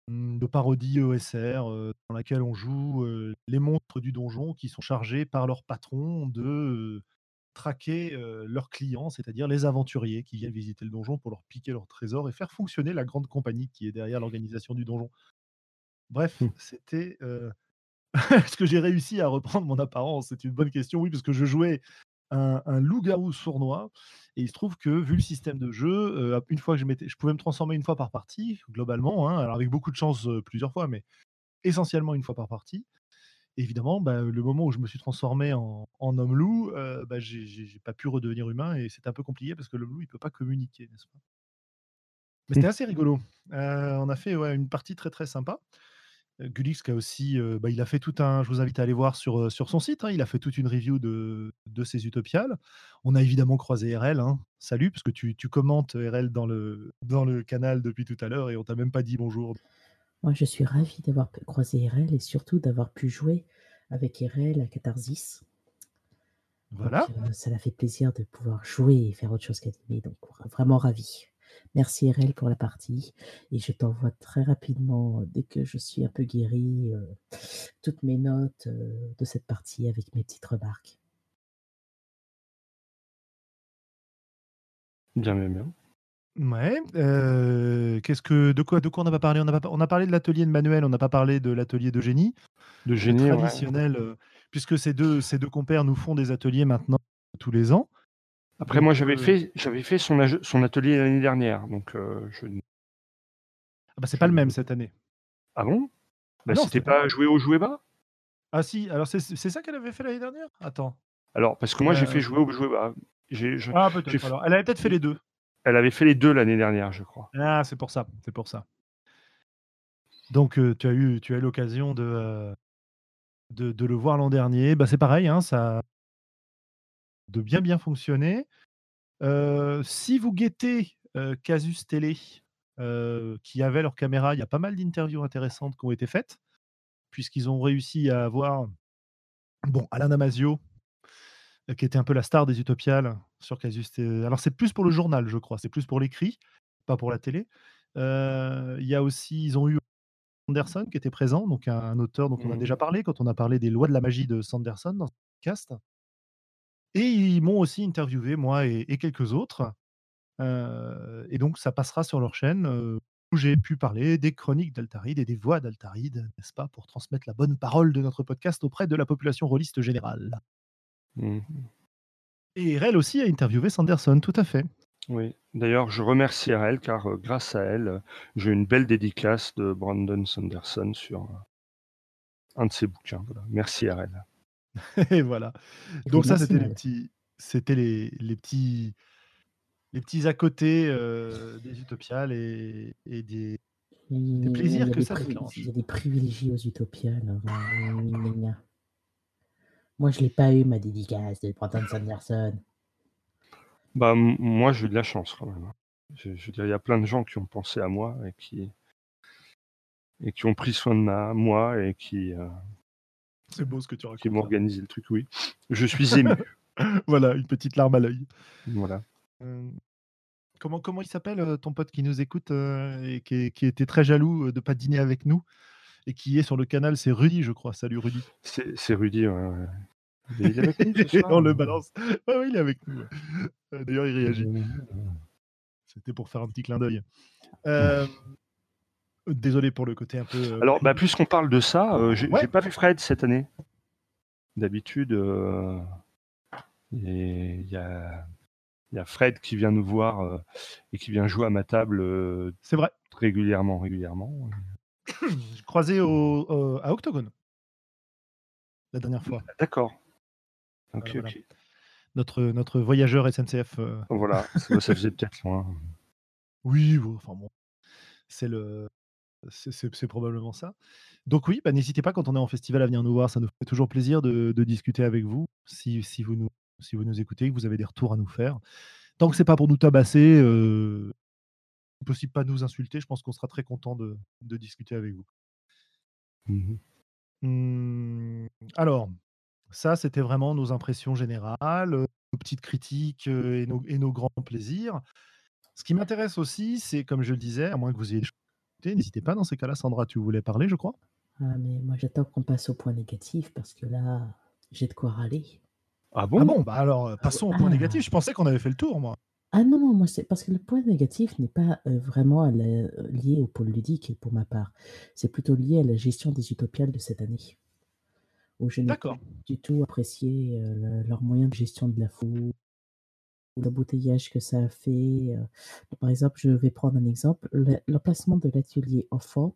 de parodie OSR dans laquelle on joue les monstres du donjon qui sont chargés par leur patron de traquer leurs clients, c'est-à-dire les aventuriers qui viennent visiter le donjon pour leur piquer leur trésor et faire fonctionner la grande compagnie qui est derrière l'organisation du donjon. Bref, Mmh. c'était. Est-ce que j'ai réussi à reprendre mon apparence? C'est une bonne question, oui, parce que je jouais un, un loup-garou sournois et il se trouve que, vu le système de jeu, une fois que je je pouvais me transformer une fois par partie, globalement, hein, alors avec beaucoup de chance plusieurs fois, mais essentiellement une fois par partie évidemment, bah, le moment où je me suis transformé en, en homme loup, euh, bah, j'ai pas pu redevenir humain et c'est un peu compliqué parce que le loup il peut pas communiquer, n'est-ce pas? Mais c'était assez rigolo. Euh, on a fait ouais, une partie très très sympa. Gulix qui a aussi, euh, bah, il a fait tout un. Je vous invite à aller voir sur, sur son site. hein, il a fait toute une review de, de ses utopiales. On a évidemment croisé RL. hein. Salut, parce que tu, tu commentes RL dans le, dans le canal depuis tout à l'heure et on t'a même pas dit bonjour. Moi, je suis ravi d'avoir pu croiser RL et surtout d'avoir pu jouer avec RL à Catharsis. Voilà. Donc, euh, ça l'a fait plaisir de pouvoir jouer et faire autre chose qu'animer. Donc, vraiment ravi. Merci RL pour la partie. Et je t'envoie très rapidement, euh, dès que je suis un peu guéri, euh, toutes mes notes euh, de cette partie avec mes petites remarques. Bien, bien, bien. Ouais. euh, Qu'est-ce que de quoi de quoi on n'a pas parlé? On a pas, on a parlé de l'atelier de Manuel, on n'a pas parlé de l'atelier de génie. De génie, ouais. traditionnel, euh, puisque ces deux ces deux compères nous font des ateliers maintenant tous les ans. Après, Donc, moi, j'avais euh, fait, j'avais fait son, atelier l'année dernière, donc euh, je. ah bah, c'est pas le même cette année. Ah bon? Bah, C'était pas jouer au jouet bas? Ah si, alors c'est ça qu'elle avait fait l'année dernière? Attends. Alors, parce que moi, j'ai Euh, fait jouer au jouet bas. Je- Ah peut-être. Alors, elle avait peut-être fait les deux. Elle avait fait les deux l'année dernière, je crois. Ah, c'est pour ça, c'est pour ça. Donc euh, tu as eu tu as l'occasion de, euh, de de le voir l'an dernier. Bah, c'est pareil, hein, ça de bien bien fonctionner. Si vous guettez Casus Télé, qui avait leur caméra, il y a pas mal d'interviews intéressantes qui ont été faites, puisqu'ils ont réussi à avoir bon, Alain Damasio, qui était un peu la star des Utopiales sur Casus Télé. Alors c'est plus pour le journal, je crois, c'est plus pour l'écrit, pas pour la télé. Euh, Il y a aussi, ils ont eu Sanderson qui était présent, donc un, un auteur dont on a Mhm. déjà parlé quand on a parlé des lois de la magie de Sanderson dans ce podcast. Et ils m'ont aussi interviewé, moi et, et quelques autres. Euh, et donc, ça passera sur leur chaîne euh, où j'ai pu parler des chroniques d'Altaride et des voix d'Altaride, n'est-ce pas, pour transmettre la bonne parole de notre podcast auprès de la population rôliste générale. Mhm. Et RL aussi a interviewé Sanderson, tout à fait. Oui. D'ailleurs, je remercie elle car euh, grâce à elle, j'ai une belle dédicace de Brandon Sanderson sur un de ses bouquins. Voilà. Merci RL. Et voilà. Donc ça, c'était les petits c'était les les petits les petits à côté, heu, des utopiales et et des plaisirs que des ça il y a des privilégiés aux utopiales, Moi, je l'ai pas eu ma dédicace de Brandon Sanderson. Bah, moi, j'ai eu de la chance quand même, hein. Je je veux dire, il y a plein de gens qui ont pensé à moi et qui et qui ont pris soin de ma moi et qui, heu C'est beau ce que tu qui racontes m'ont là. organisé le truc, oui. Je suis ému. Voilà, une petite larme à l'œil. Voilà. Hem, comment comment il s'appelle, heu, ton pote qui nous écoute, heu, et qui qui était très jaloux, de pas dîner avec nous et qui est sur le canal? C'est Rudy, je crois. Salut Rudy. C'est Rudy, ouais, ouais. Il est avec nous ce soir? On le balance. Ouais, ouais, il est avec nous, d'ailleurs, il réagit. C'était pour faire un petit clin d'œil. Désolé pour le côté un peu, heu, Alors, bah, puisqu'on parle de ça, heu, j'ai Ouais. pas vu Fred cette année. D'habitude, et il y a il y a Fred qui vient nous voir, heu et qui vient jouer à ma table, c'est vrai. régulièrement, régulièrement. J'ai croisé au à Octogone. La dernière fois. D'accord. OK, Voilà, voilà. OK. Notre, notre voyageur SNCF, Voilà, ça ça faisait peut-être loin. oui, enfin bon, c'est le c'est probablement ça. Donc oui, bah, n'hésitez pas quand on est en festival à venir nous voir, ça nous fait toujours plaisir de de discuter avec vous. Si si vous nous si vous nous écoutez, que vous avez des retours à nous faire. Tant que c'est pas pour nous tabasser, heu, possible pas nous insulter, je pense qu'on sera très content de de discuter avec vous. Mmh Mmh, alors, ça, c'était vraiment nos impressions générales, heu, nos petites critiques, heu, et nos et nos grands plaisirs. Ce qui m'intéresse aussi, c'est comme je le disais, à moins que vous ayez des choses n'hésitez pas dans ces cas-là. Sandra, tu voulais parler, je crois? Ah, mais moi, j'attends qu'on passe au point négatif parce que là, j'ai de quoi râler. Ah Ah bon? bon, bah, alors, heu, passons au point Ah. négatif. Je pensais qu'on avait fait le tour, moi. Ah non, non, moi, c'est parce que le point négatif n'est pas euh, vraiment la- euh, lié au pôle ludique pour ma part. C'est plutôt lié à la gestion des utopiales de cette année. Où je n'ai pas du tout apprécié euh, le- leurs moyens de gestion de la foule, l'embouteillage que ça a fait. euh. Par exemple, je vais prendre un exemple. Le- L'emplacement de l'atelier enfant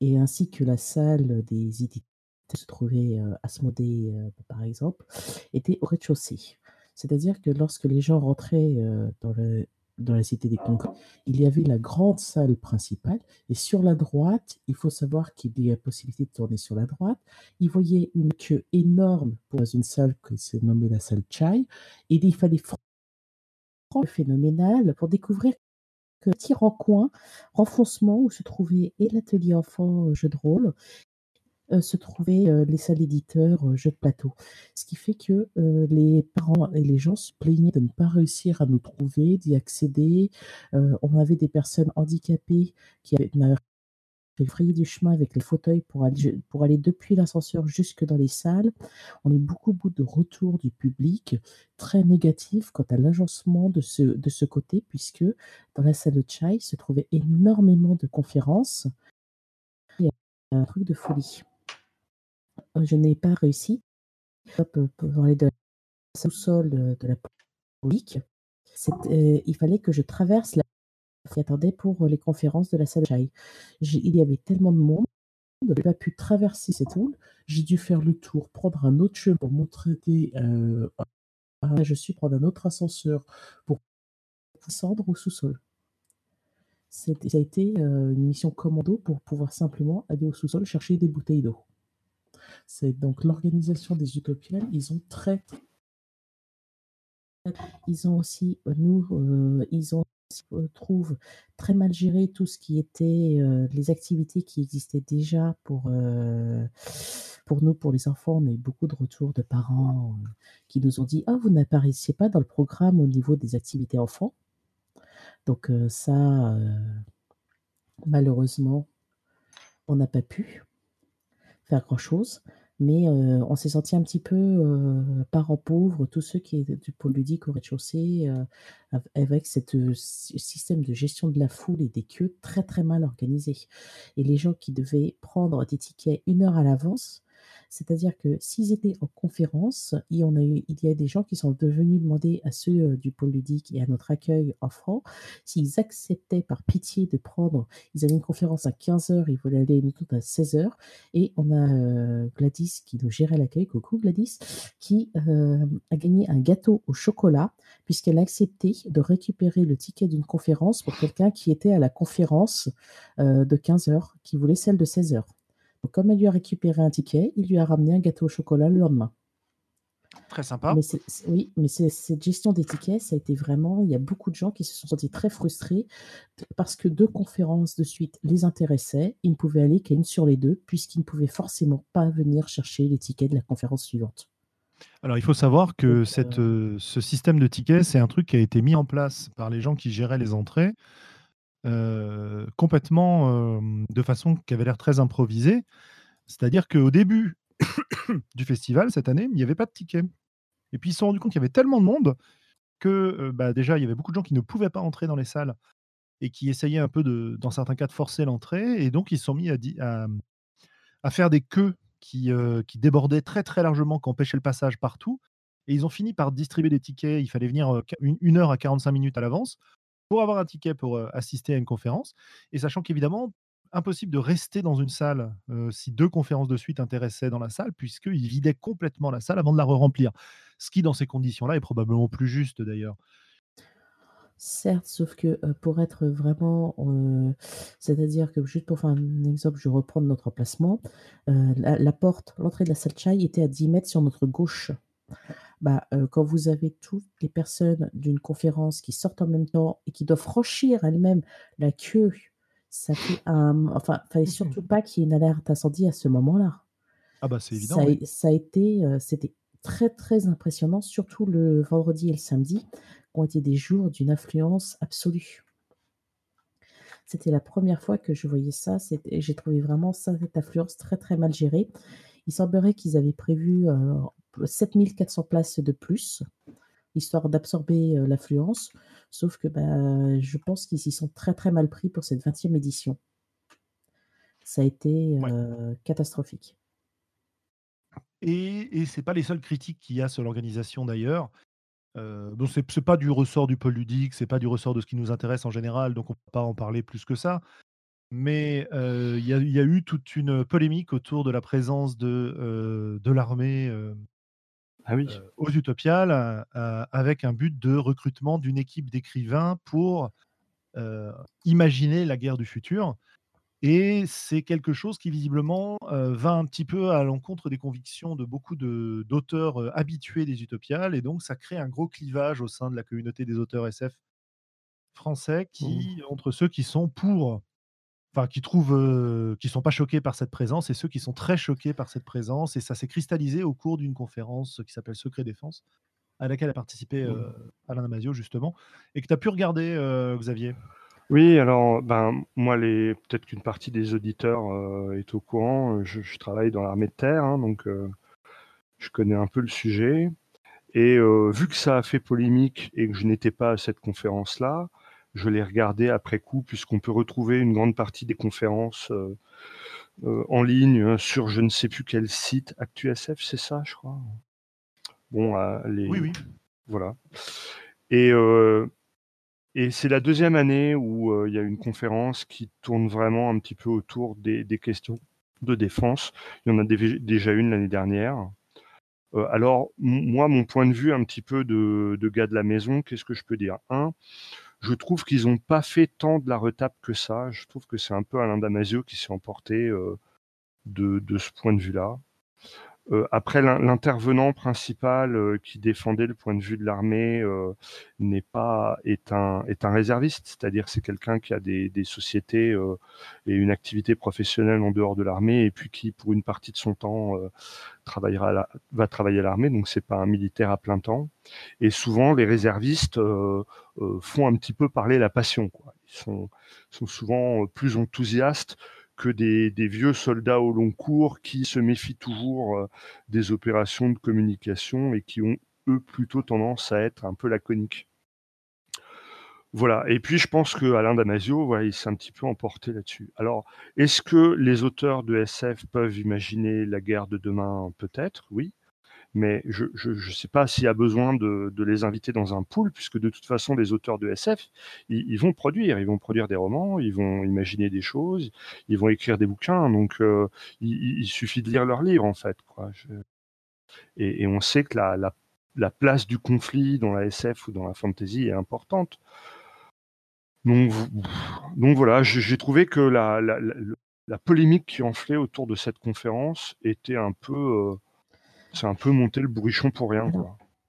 et ainsi que la salle des éditeurs se trouvait euh, Asmodée, euh, par exemple, était au rez-de-chaussée. C'est-à-dire que lorsque les gens rentraient dans, la cité des congrès, il y avait la grande salle principale et sur la droite, il faut savoir qu'il y a possibilité de tourner sur la droite. Ils voyaient une queue énorme pour une salle qui s'est nommée la salle Chai et il fallait phénoménal pour découvrir que petit coin renfoncement où se trouvait et l'atelier enfant euh, jeux de rôle, euh, se trouvaient euh, les salles éditeurs euh, jeux de plateau. Ce qui fait que les parents et les gens se plaignaient de ne pas réussir à nous trouver, d'y accéder. On avait des personnes handicapées qui avaient n'avaient frayer du chemin avec les fauteuils pour aller, pour aller depuis l'ascenseur jusque dans les salles. On eu beaucoup, beaucoup de retours du public très négatifs quant à l'agencement de ce, de ce côté, puisque dans la salle de chai se trouvait énormément de conférences. Il y a un truc de folie. Euh, Je n'ai pas réussi euh, pour parler de la sous-sol euh, de la public. C'est, euh, il fallait que je traverse la qui attendait pour euh, les conférences de la salle de chai. Il y avait tellement de monde je n'ai pas pu traverser cette foule. J'ai dû faire le tour, prendre un autre chemin pour monter euh, à je suis, prendre un autre ascenseur pour descendre au sous-sol. Ça a été euh, une mission commando pour pouvoir simplement aller au sous-sol chercher des bouteilles d'eau. C'est donc l'organisation des utopiales. Ils ont très, ils ont aussi, euh, nous, ils ont trouve très mal géré tout ce qui était euh, les activités qui existaient déjà pour, euh, pour nous, pour les enfants. On a eu beaucoup de retours de parents euh, qui nous ont dit Ah, vous n'apparaissiez pas dans le programme au niveau des activités enfants. Donc, ça, malheureusement, on n'a pas pu faire grand-chose. Mais euh, on s'est senti un petit peu euh, parents pauvres, tous ceux qui étaient du pôle ludique au rez-de-chaussée, euh, av- avec ce système de gestion de la foule et des queues très très mal organisé. Et les gens qui devaient prendre des tickets une heure à l'avance, C'est-à-dire que s'ils étaient en conférence, il y a des gens qui sont devenus demander à ceux euh, du pôle ludique et à notre accueil offrant s'ils acceptaient par pitié de prendre, ils avaient une conférence à 15h, ils voulaient aller une à 16h, et on a euh, Gladys qui nous gérait l'accueil, coucou Gladys, qui euh, a gagné un gâteau au chocolat, puisqu'elle a accepté de récupérer le ticket d'une conférence pour quelqu'un qui était à la conférence de 15h, qui voulait celle de 16h. Comme elle lui a récupéré un ticket, il lui a ramené un gâteau au chocolat le lendemain. Très sympa. Mais oui, mais cette gestion des tickets, ça a été vraiment. Il y a beaucoup de gens qui se sont sentis très frustrés parce que deux conférences de suite les intéressaient. Ils ne pouvaient aller qu'à une sur les deux, puisqu'ils ne pouvaient forcément pas venir chercher les tickets de la conférence suivante. Alors, il faut savoir que cette, euh, ce système de tickets, c'est un truc qui a été mis en place par les gens qui géraient les entrées euh, complètement, de façon qui avait l'air très improvisée. C'est-à-dire qu'au début du festival, cette année, il n'y avait pas de tickets et puis ils se sont rendus compte qu'il y avait tellement de monde que, bah, déjà, il y avait beaucoup de gens qui ne pouvaient pas entrer dans les salles et qui essayaient un peu dans certains cas, de forcer l'entrée et donc ils se sont mis à à faire des queues qui, qui débordaient très, très largement, qui empêchaient le passage partout et ils ont fini par distribuer des tickets. Il fallait venir, une heure à 45 minutes à l'avance pour avoir un ticket pour assister à une conférence. Et sachant qu'évidemment, impossible de rester dans une salle si deux conférences de suite intéressaient dans la salle, puisqu'ils vidaient complètement la salle avant de la re-remplir. Ce qui, dans ces conditions-là, est probablement plus juste d'ailleurs. Certes, sauf que pour être vraiment, c'est-à-dire que juste pour faire un exemple, je reprends notre emplacement, la, la, porte, l'entrée de la salle chai était à 10 mètres sur notre gauche bah, quand vous avez toutes les personnes d'une conférence qui sortent en même temps et qui doivent franchir elles-mêmes la queue, ça fait un enfin, fallait mmh surtout pas qu'il y ait une alerte incendie à ce moment-là. Ah bah, c'est évident, Ça ça a été, c'était très, très impressionnant, surtout le vendredi et le samedi, qui ont été des jours d'une influence absolue. C'était la première fois que je voyais ça, j'ai trouvé vraiment ça, cette influence très, très mal gérée. Il semblerait qu'ils avaient prévu, 7400 places de plus, histoire d'absorber l'affluence. Sauf que bah, je pense qu'ils s'y sont très très mal pris pour cette 20e édition. Ça a été catastrophique. Et, et ce n'est pas les seules critiques qu'il y a sur l'organisation d'ailleurs. Euh, bon, c'est pas du ressort du pôle ludique, c'est pas du ressort de ce qui nous intéresse en général, donc on ne peut pas en parler plus que ça. Mais il y, a eu toute une polémique autour de la présence de, de l'armée ah oui. aux Utopiales, avec un but de recrutement d'une équipe d'écrivains pour imaginer la guerre du futur. Et c'est quelque chose qui visiblement va un petit peu à l'encontre des convictions de beaucoup d'auteurs habitués des Utopiales, et donc ça crée un gros clivage au sein de la communauté des auteurs SF français, qui, entre ceux qui sont pour enfin, qui trouvent, qui sont pas choqués par cette présence et ceux qui sont très choqués par cette présence. Et ça s'est cristallisé au cours d'une conférence qui s'appelle Secret Défense, à laquelle a participé mmh. Alain Damasio, justement, et que tu as pu regarder, Xavier? Oui, alors, ben, moi, les... peut-être qu'une partie des auditeurs est au courant. Je, travaille dans l'armée de terre, hein, donc je connais un peu le sujet. Et vu que ça a fait polémique et que je n'étais pas à cette conférence-là, je l'ai regardé après coup, puisqu'on peut retrouver une grande partie des conférences euh, euh, en ligne hein, sur je ne sais plus quel site, ActuSF, c'est ça, je crois. Bon, euh, les... oui, oui. Voilà. Et, et c'est la deuxième année où il y a une conférence qui tourne vraiment un petit peu autour des, des questions de défense. Il y en a déjà une l'année dernière. alors, moi, mon point de vue un petit peu de, de gars de la maison, qu'est-ce que je peux dire? Un, je trouve qu'ils n'ont pas fait tant de la retape que ça. Je trouve que c'est un peu Alain Damasio qui s'est emporté euh, de, de, ce point de vue-là. Euh, après, l'intervenant principal euh, qui défendait le point de vue de l'armée euh, n'est pas est un est un réserviste, c'est-à-dire c'est quelqu'un qui a des, des sociétés et une activité professionnelle en dehors de l'armée et puis qui pour une partie de son temps travaillera la, va travailler à l'armée, donc c'est pas un militaire à plein temps. Et souvent les réservistes font un petit peu parler la passion. Quoi. Ils sont sont souvent plus enthousiastes que des, vieux soldats au long cours qui se méfient toujours euh, des opérations de communication et qui ont, eux, plutôt tendance à être un peu laconiques. Voilà, et puis je pense que Alain Damasio, voilà, il s'est un petit peu emporté là-dessus. Alors, est-ce que les auteurs de SF peuvent imaginer la guerre de demain? Peut-être, oui, mais je ne sais pas s'il y a besoin de les inviter dans un pool puisque de toute façon les auteurs de SF, ils vont produire, ils vont produire des romans, ils vont imaginer des choses, ils vont écrire des bouquins. Donc heu, il suffit de lire leurs livres en fait, et on sait que la la la place du conflit dans la SF ou dans la fantasy est importante. Donc voilà, j'ai trouvé que la polémique qui enflait autour de cette conférence était un peu, heu, c'est un peu monter le pour rien,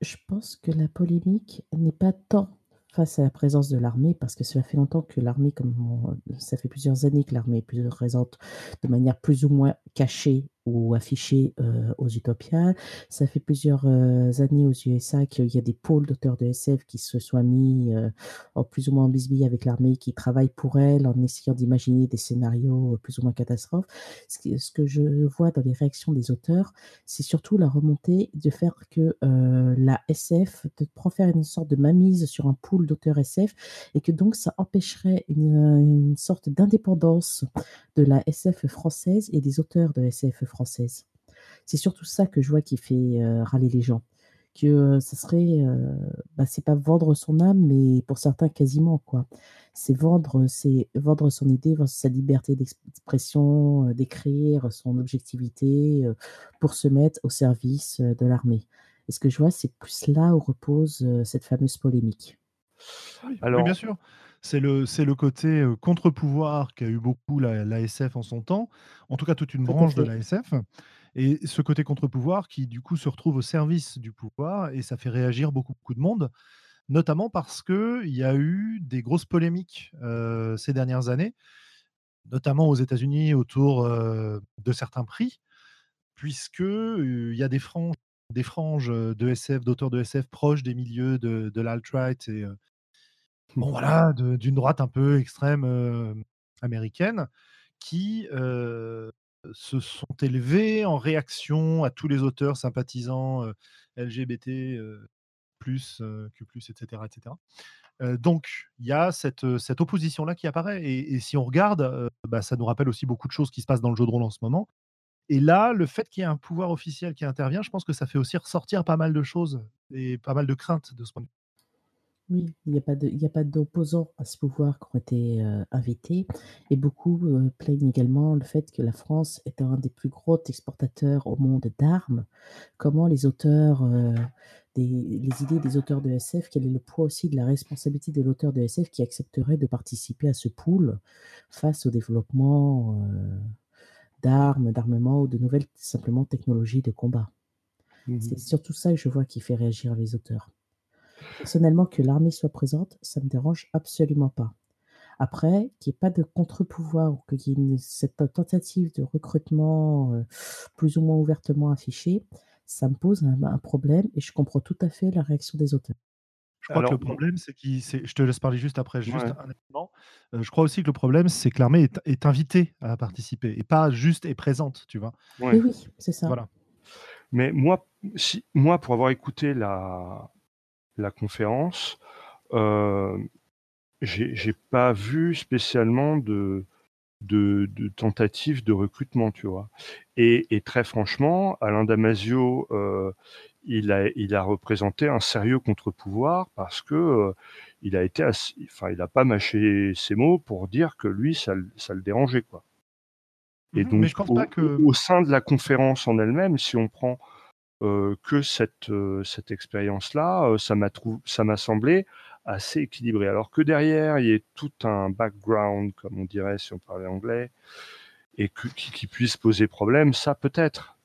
je pense que la polémique n'est pas tant face à la présence de l'armée, parce que cela fait longtemps que l'armée, comme ça fait plusieurs années que l'armée est présente de manière plus ou moins cachée ou affichée, heu, aux Utopias. Ça fait plusieurs, heu, années aux USA qu'il y a des pôles d'auteurs de SF qui se soient mis, heu, en plus ou moins en bisbille avec l'armée, qui travaillent pour elle en essayant d'imaginer des scénarios, heu, plus ou moins catastrophes. Ce que je vois dans les réactions des auteurs, c'est surtout la remontée de faire que, la SF de faire une sorte de mainmise sur un pool d'auteurs SF et que donc ça empêcherait une, une sorte d'indépendance de la SF française et des auteurs de SF. C'est surtout ça que je vois qui fait, heu, râler les gens. Que, heu, ça serait, heu, bah, c'est pas vendre son âme, mais pour certains quasiment, quoi. C'est vendre, c'est vendre son idée, vendre sa liberté d'ex d'expression, heu, d'écrire, son objectivité, pour se mettre au service, de l'armée. Et ce que je vois, c'est plus là où repose, cette fameuse polémique. Oui, oui, bien Alors sûr. C'est le c'est le côté, heu, contre-pouvoir qu'a eu beaucoup la la SF en son temps, en tout cas toute une Tout branche de la SF et ce côté contre-pouvoir qui du coup se retrouve au service du pouvoir et ça fait réagir beaucoup, beaucoup de monde, notamment parce qu'il y a eu des grosses polémiques, heu, ces dernières années, notamment aux États-Unis autour, heu, de certains prix puisque, heu, il y a des franges des franges, heu, de SF, d'auteurs de SF proches des milieux de de l'alt-right et Bon voilà, d'une droite un peu extrême, américaine qui, se sont élevés en réaction à tous les auteurs sympathisants, LGBT, plus, heu, Q+, et cetera, et cetera. Heu, donc il y a cette, cette opposition-là qui apparaît et et si on regarde, bah, ça nous rappelle aussi beaucoup de choses qui se passent dans le jeu de rôle en ce moment et là, le fait qu'il y ait un pouvoir officiel qui intervient, je pense que ça fait aussi ressortir pas mal de choses et pas mal de craintes de ce point de vue. Oui, il y a pas de il y a pas d'opposants à ce pouvoir qui ont été, heu, invités et beaucoup, heu, plaignent également le fait que la France est un des plus gros exportateurs au monde d'armes. Comment les auteurs, heu, des les idées des auteurs de SF, quel est le poids aussi de la responsabilité de l'auteur de SF qui accepterait de participer à ce pool face au développement, d'armes, d'armements ou de nouvelles simplement technologies de combat? C'est Mmh surtout ça que je vois qui fait réagir les auteurs. Personnellement, que l'armée soit présente, ça me dérange absolument pas. Après, qu'il y ait pas de contre-pouvoir ou qu'il y ait une cette tentative de recrutement, heu, plus ou moins ouvertement affichée, ça me pose un un problème et je comprends tout à fait la réaction des auteurs. Je crois que le problème, c'est c'est je te laisse parler juste après, juste ouais. un élément. Heu, je crois aussi que le problème, c'est que l'armée est est invitée à participer et pas juste est présente, tu vois? Oui, Ouais. oui, c'est ça. Voilà. Mais moi, si moi, pour avoir écouté la la conférence, heu, j'ai pas vu spécialement de de de tentatives de recrutement, tu vois? Et et très franchement, Alain Damasio, heu, il a il a représenté un sérieux contre-pouvoir parce que, heu, il a été enfin, il a pas mâché ses mots pour dire que lui, ça le ça le dérangeait, quoi. Et Mmh mais donc je pense pas au que au sein de la conférence en elle-même, si on prend que cette, cette expérience-là, ça m'a trou ça m'a semblé assez équilibré. Alors que derrière, il y ait tout un background, comme on dirait si on parlait anglais et que qui qui puisse poser problème, ça peut-être.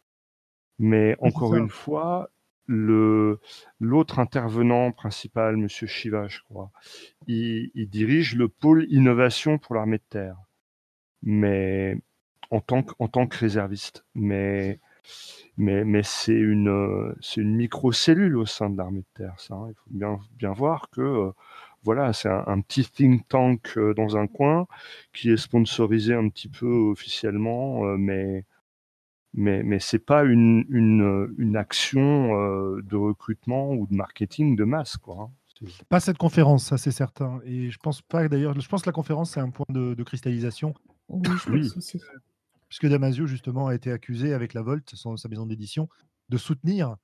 Mais encore une fois, le l'autre intervenant principal, monsieur Shiva, je crois, il il dirige le pôle innovation pour l'armée de terre, mais en tant que en tant que réserviste. Mais mais mais c'est une, une microcellule au sein de l'armée de terre ça, hein. Il faut bien bien voir que, heu, voilà, c'est un un petit think tank, heu, dans un coin qui est sponsorisé un petit peu officiellement, heu, mais mais mais c'est pas une une, une action, de recrutement ou de marketing de masse, quoi, hein. Pas cette conférence, ça c'est certain. Et je pense pas d'ailleurs, je pense que la conférence c'est un point de, de cristallisation. Oui, je pense aussi. Puisque Damasio justement a été accusé avec la Volt, son- sa maison d'édition, de soutenir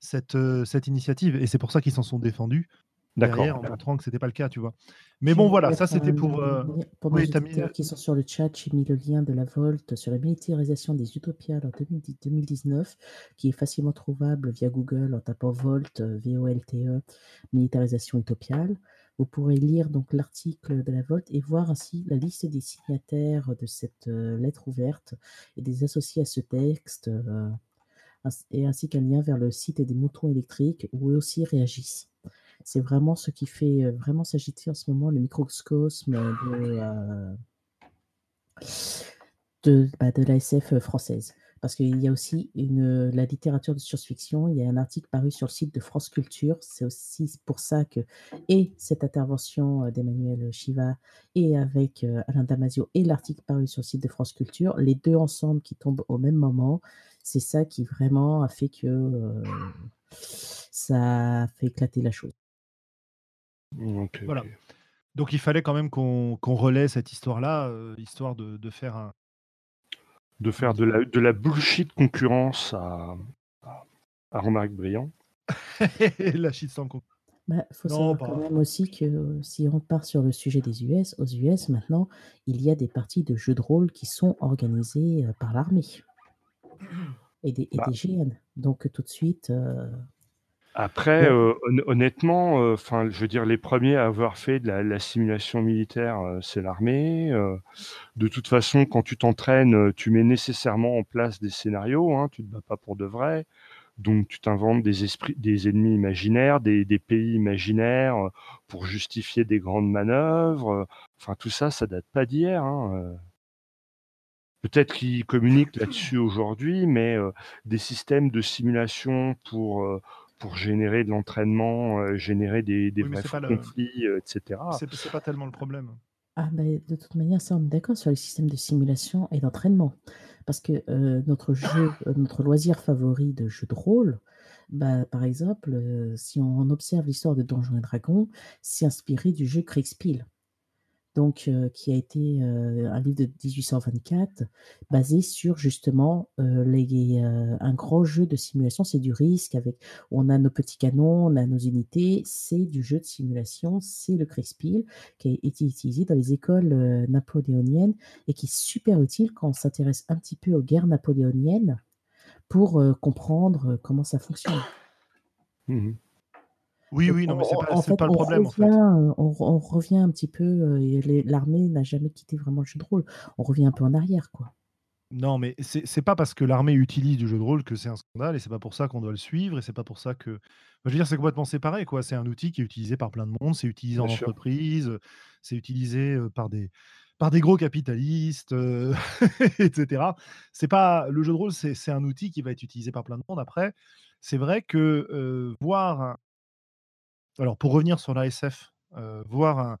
cette, euh, cette initiative. Et c'est pour ça qu'ils s'en sont défendus derrière en D'accord. montrant que c'était pas le cas, tu vois. Mais bon voilà, ça c'était pour. euh, Pour oui, mis, auditeurs euh, qui sont sur le chat, j'ai mis le lien de la Volt sur la militarisation des Utopiales en 2010 2019, qui est facilement trouvable via Google en tapant Volt, V-O-L-T-E, militarisation utopiale. Vous pourrez lire donc l'article de la Volt et voir ainsi la liste des signataires de cette euh, lettre ouverte et des associés à ce texte, euh, et ainsi qu'un lien vers le site des moutons électriques où eux aussi réagissent. C'est vraiment ce qui fait euh, vraiment s'agiter en ce moment le microcosme de, de, bah, de l'ASF française. Parce qu'il y a aussi une, la littérature de science-fiction. Il y a un article paru sur le site de France Culture. C'est aussi pour ça que, et cette intervention euh, d'Emmanuel Chiva, et avec euh, Alain Damasio, et l'article paru sur le site de France Culture, les deux ensemble qui tombent au même moment, c'est ça qui vraiment a fait que euh, ça a fait éclater la chose. Ok, Voilà. Donc il fallait quand même qu'on relaie cette histoire-là, euh, histoire de, de faire un. De faire de la, de la bullshit concurrence à, à, à Remarque Brillant. la shitstorm. con- Bah, faut Non, savoir pas- quand même aussi que euh, si on part sur le sujet des US, aux US maintenant, il y a des parties de jeux de rôle qui sont organisées euh, par l'armée et des, et Bah. des GN. Donc tout de suite, euh, Après, Ouais. honnêtement, enfin, je veux dire, les premiers à avoir fait de la, la simulation militaire, c'est l'armée. de toute façon, quand tu t'entraînes, tu mets nécessairement en place des scénarios. Hein, tu te bats pas pour de vrai. Donc, tu t'inventes des esprits, des ennemis imaginaires, des, des pays imaginaires pour justifier des grandes manœuvres. Enfin, tout ça, ça date pas d'hier. Hein. Peut-être qu'ils communiquent là-dessus aujourd'hui, mais des systèmes de simulation pour pour générer de l'entraînement, euh, générer des, des Oui, vrais le- conflits, etc. C'est pas tellement le problème. ah, bah, de toute manière, ça on est d'accord sur les systèmes de simulation et d'entraînement. Parce que euh, notre jeu, euh, notre loisir favori de jeu de rôle, bah, par exemple, euh, si on observe l'histoire de Donjons et Dragons, c'est inspiré du jeu Kriegspiel. Donc euh, qui a été euh, un livre de 1824 basé sur justement euh, les, un grand jeu de simulation. C'est du risque avec on a nos petits canons, on a nos unités. C'est du jeu de simulation. C'est le Kriegspiel qui a été utilisé dans les écoles napoléoniennes et qui est super utile quand on s'intéresse un petit peu aux guerres napoléoniennes pour comprendre comment ça fonctionne. Mhm. Oui, Donc, oui, non, mais c'est on- pas, en fait, pas le problème, en fait. euh, on, on revient un petit peu. euh, L'armée n'a jamais quitté vraiment le jeu de rôle. On revient un peu en arrière, quoi. Non, mais c'est pas parce que l'armée utilise du jeu de rôle que c'est un scandale et c'est pas pour ça qu'on doit le suivre et c'est pas pour ça que. Enfin, je veux dire, c'est complètement séparé, quoi. C'est un outil qui est utilisé par plein de monde, c'est utilisé en sûr. entreprise, c'est utilisé euh, par des par des gros capitalistes, euh, etc. C'est pas le jeu de rôle, c'est un outil qui va être utilisé par plein de monde. Après, c'est vrai que euh, voir, alors pour revenir sur l'ASF, euh, voir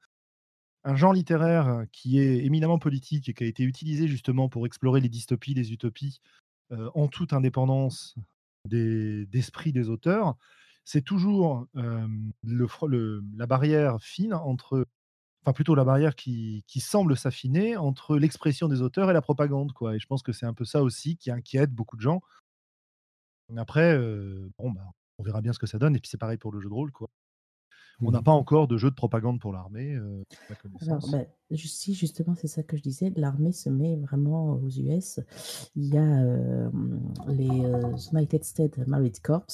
un, genre littéraire euh, qui est éminemment politique et qui a été utilisé justement pour explorer les dystopies, les utopies, euh, en toute indépendance des- d'esprit des auteurs, c'est toujours la barrière fine entre, enfin plutôt la barrière qui, semble s'affiner entre l'expression des auteurs et la propagande, quoi. Et je pense que c'est un peu ça aussi qui inquiète beaucoup de gens. Après, bah, on verra bien ce que ça donne. Et puis c'est pareil pour le jeu de rôle, quoi. On n'a Mhm. pas encore de jeu de propagande pour l'armée, euh, Alors, ben, ju- si justement, c'est ça que je disais, l'armée se met vraiment aux US. Il y a euh, les euh, United States Marine Corps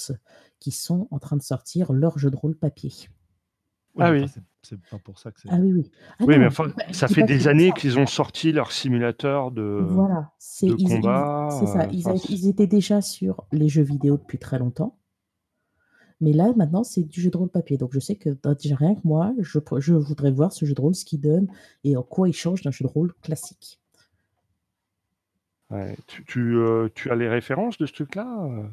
qui sont en train de sortir leur jeu de rôle papier. Oui, Ah mais oui. enfin, c'est pas pour ça que c'est. Ah oui, oui. Ah Oui, non, mais enfin, ça fait des années qu'ils ont sorti leur simulateur de, Voilà, c'est de ils, ils- combat. c'est ça. Ils, enfin, a- ils étaient déjà sur les jeux vidéo depuis très longtemps, mais là maintenant c'est du jeu de rôle papier. Donc je sais que déjà rien que moi, je, je voudrais voir ce jeu de rôle, ce qu'il donne et en quoi il change d'un jeu de rôle classique. ouais. Tu, tu, euh, tu as les références de ce truc-là euh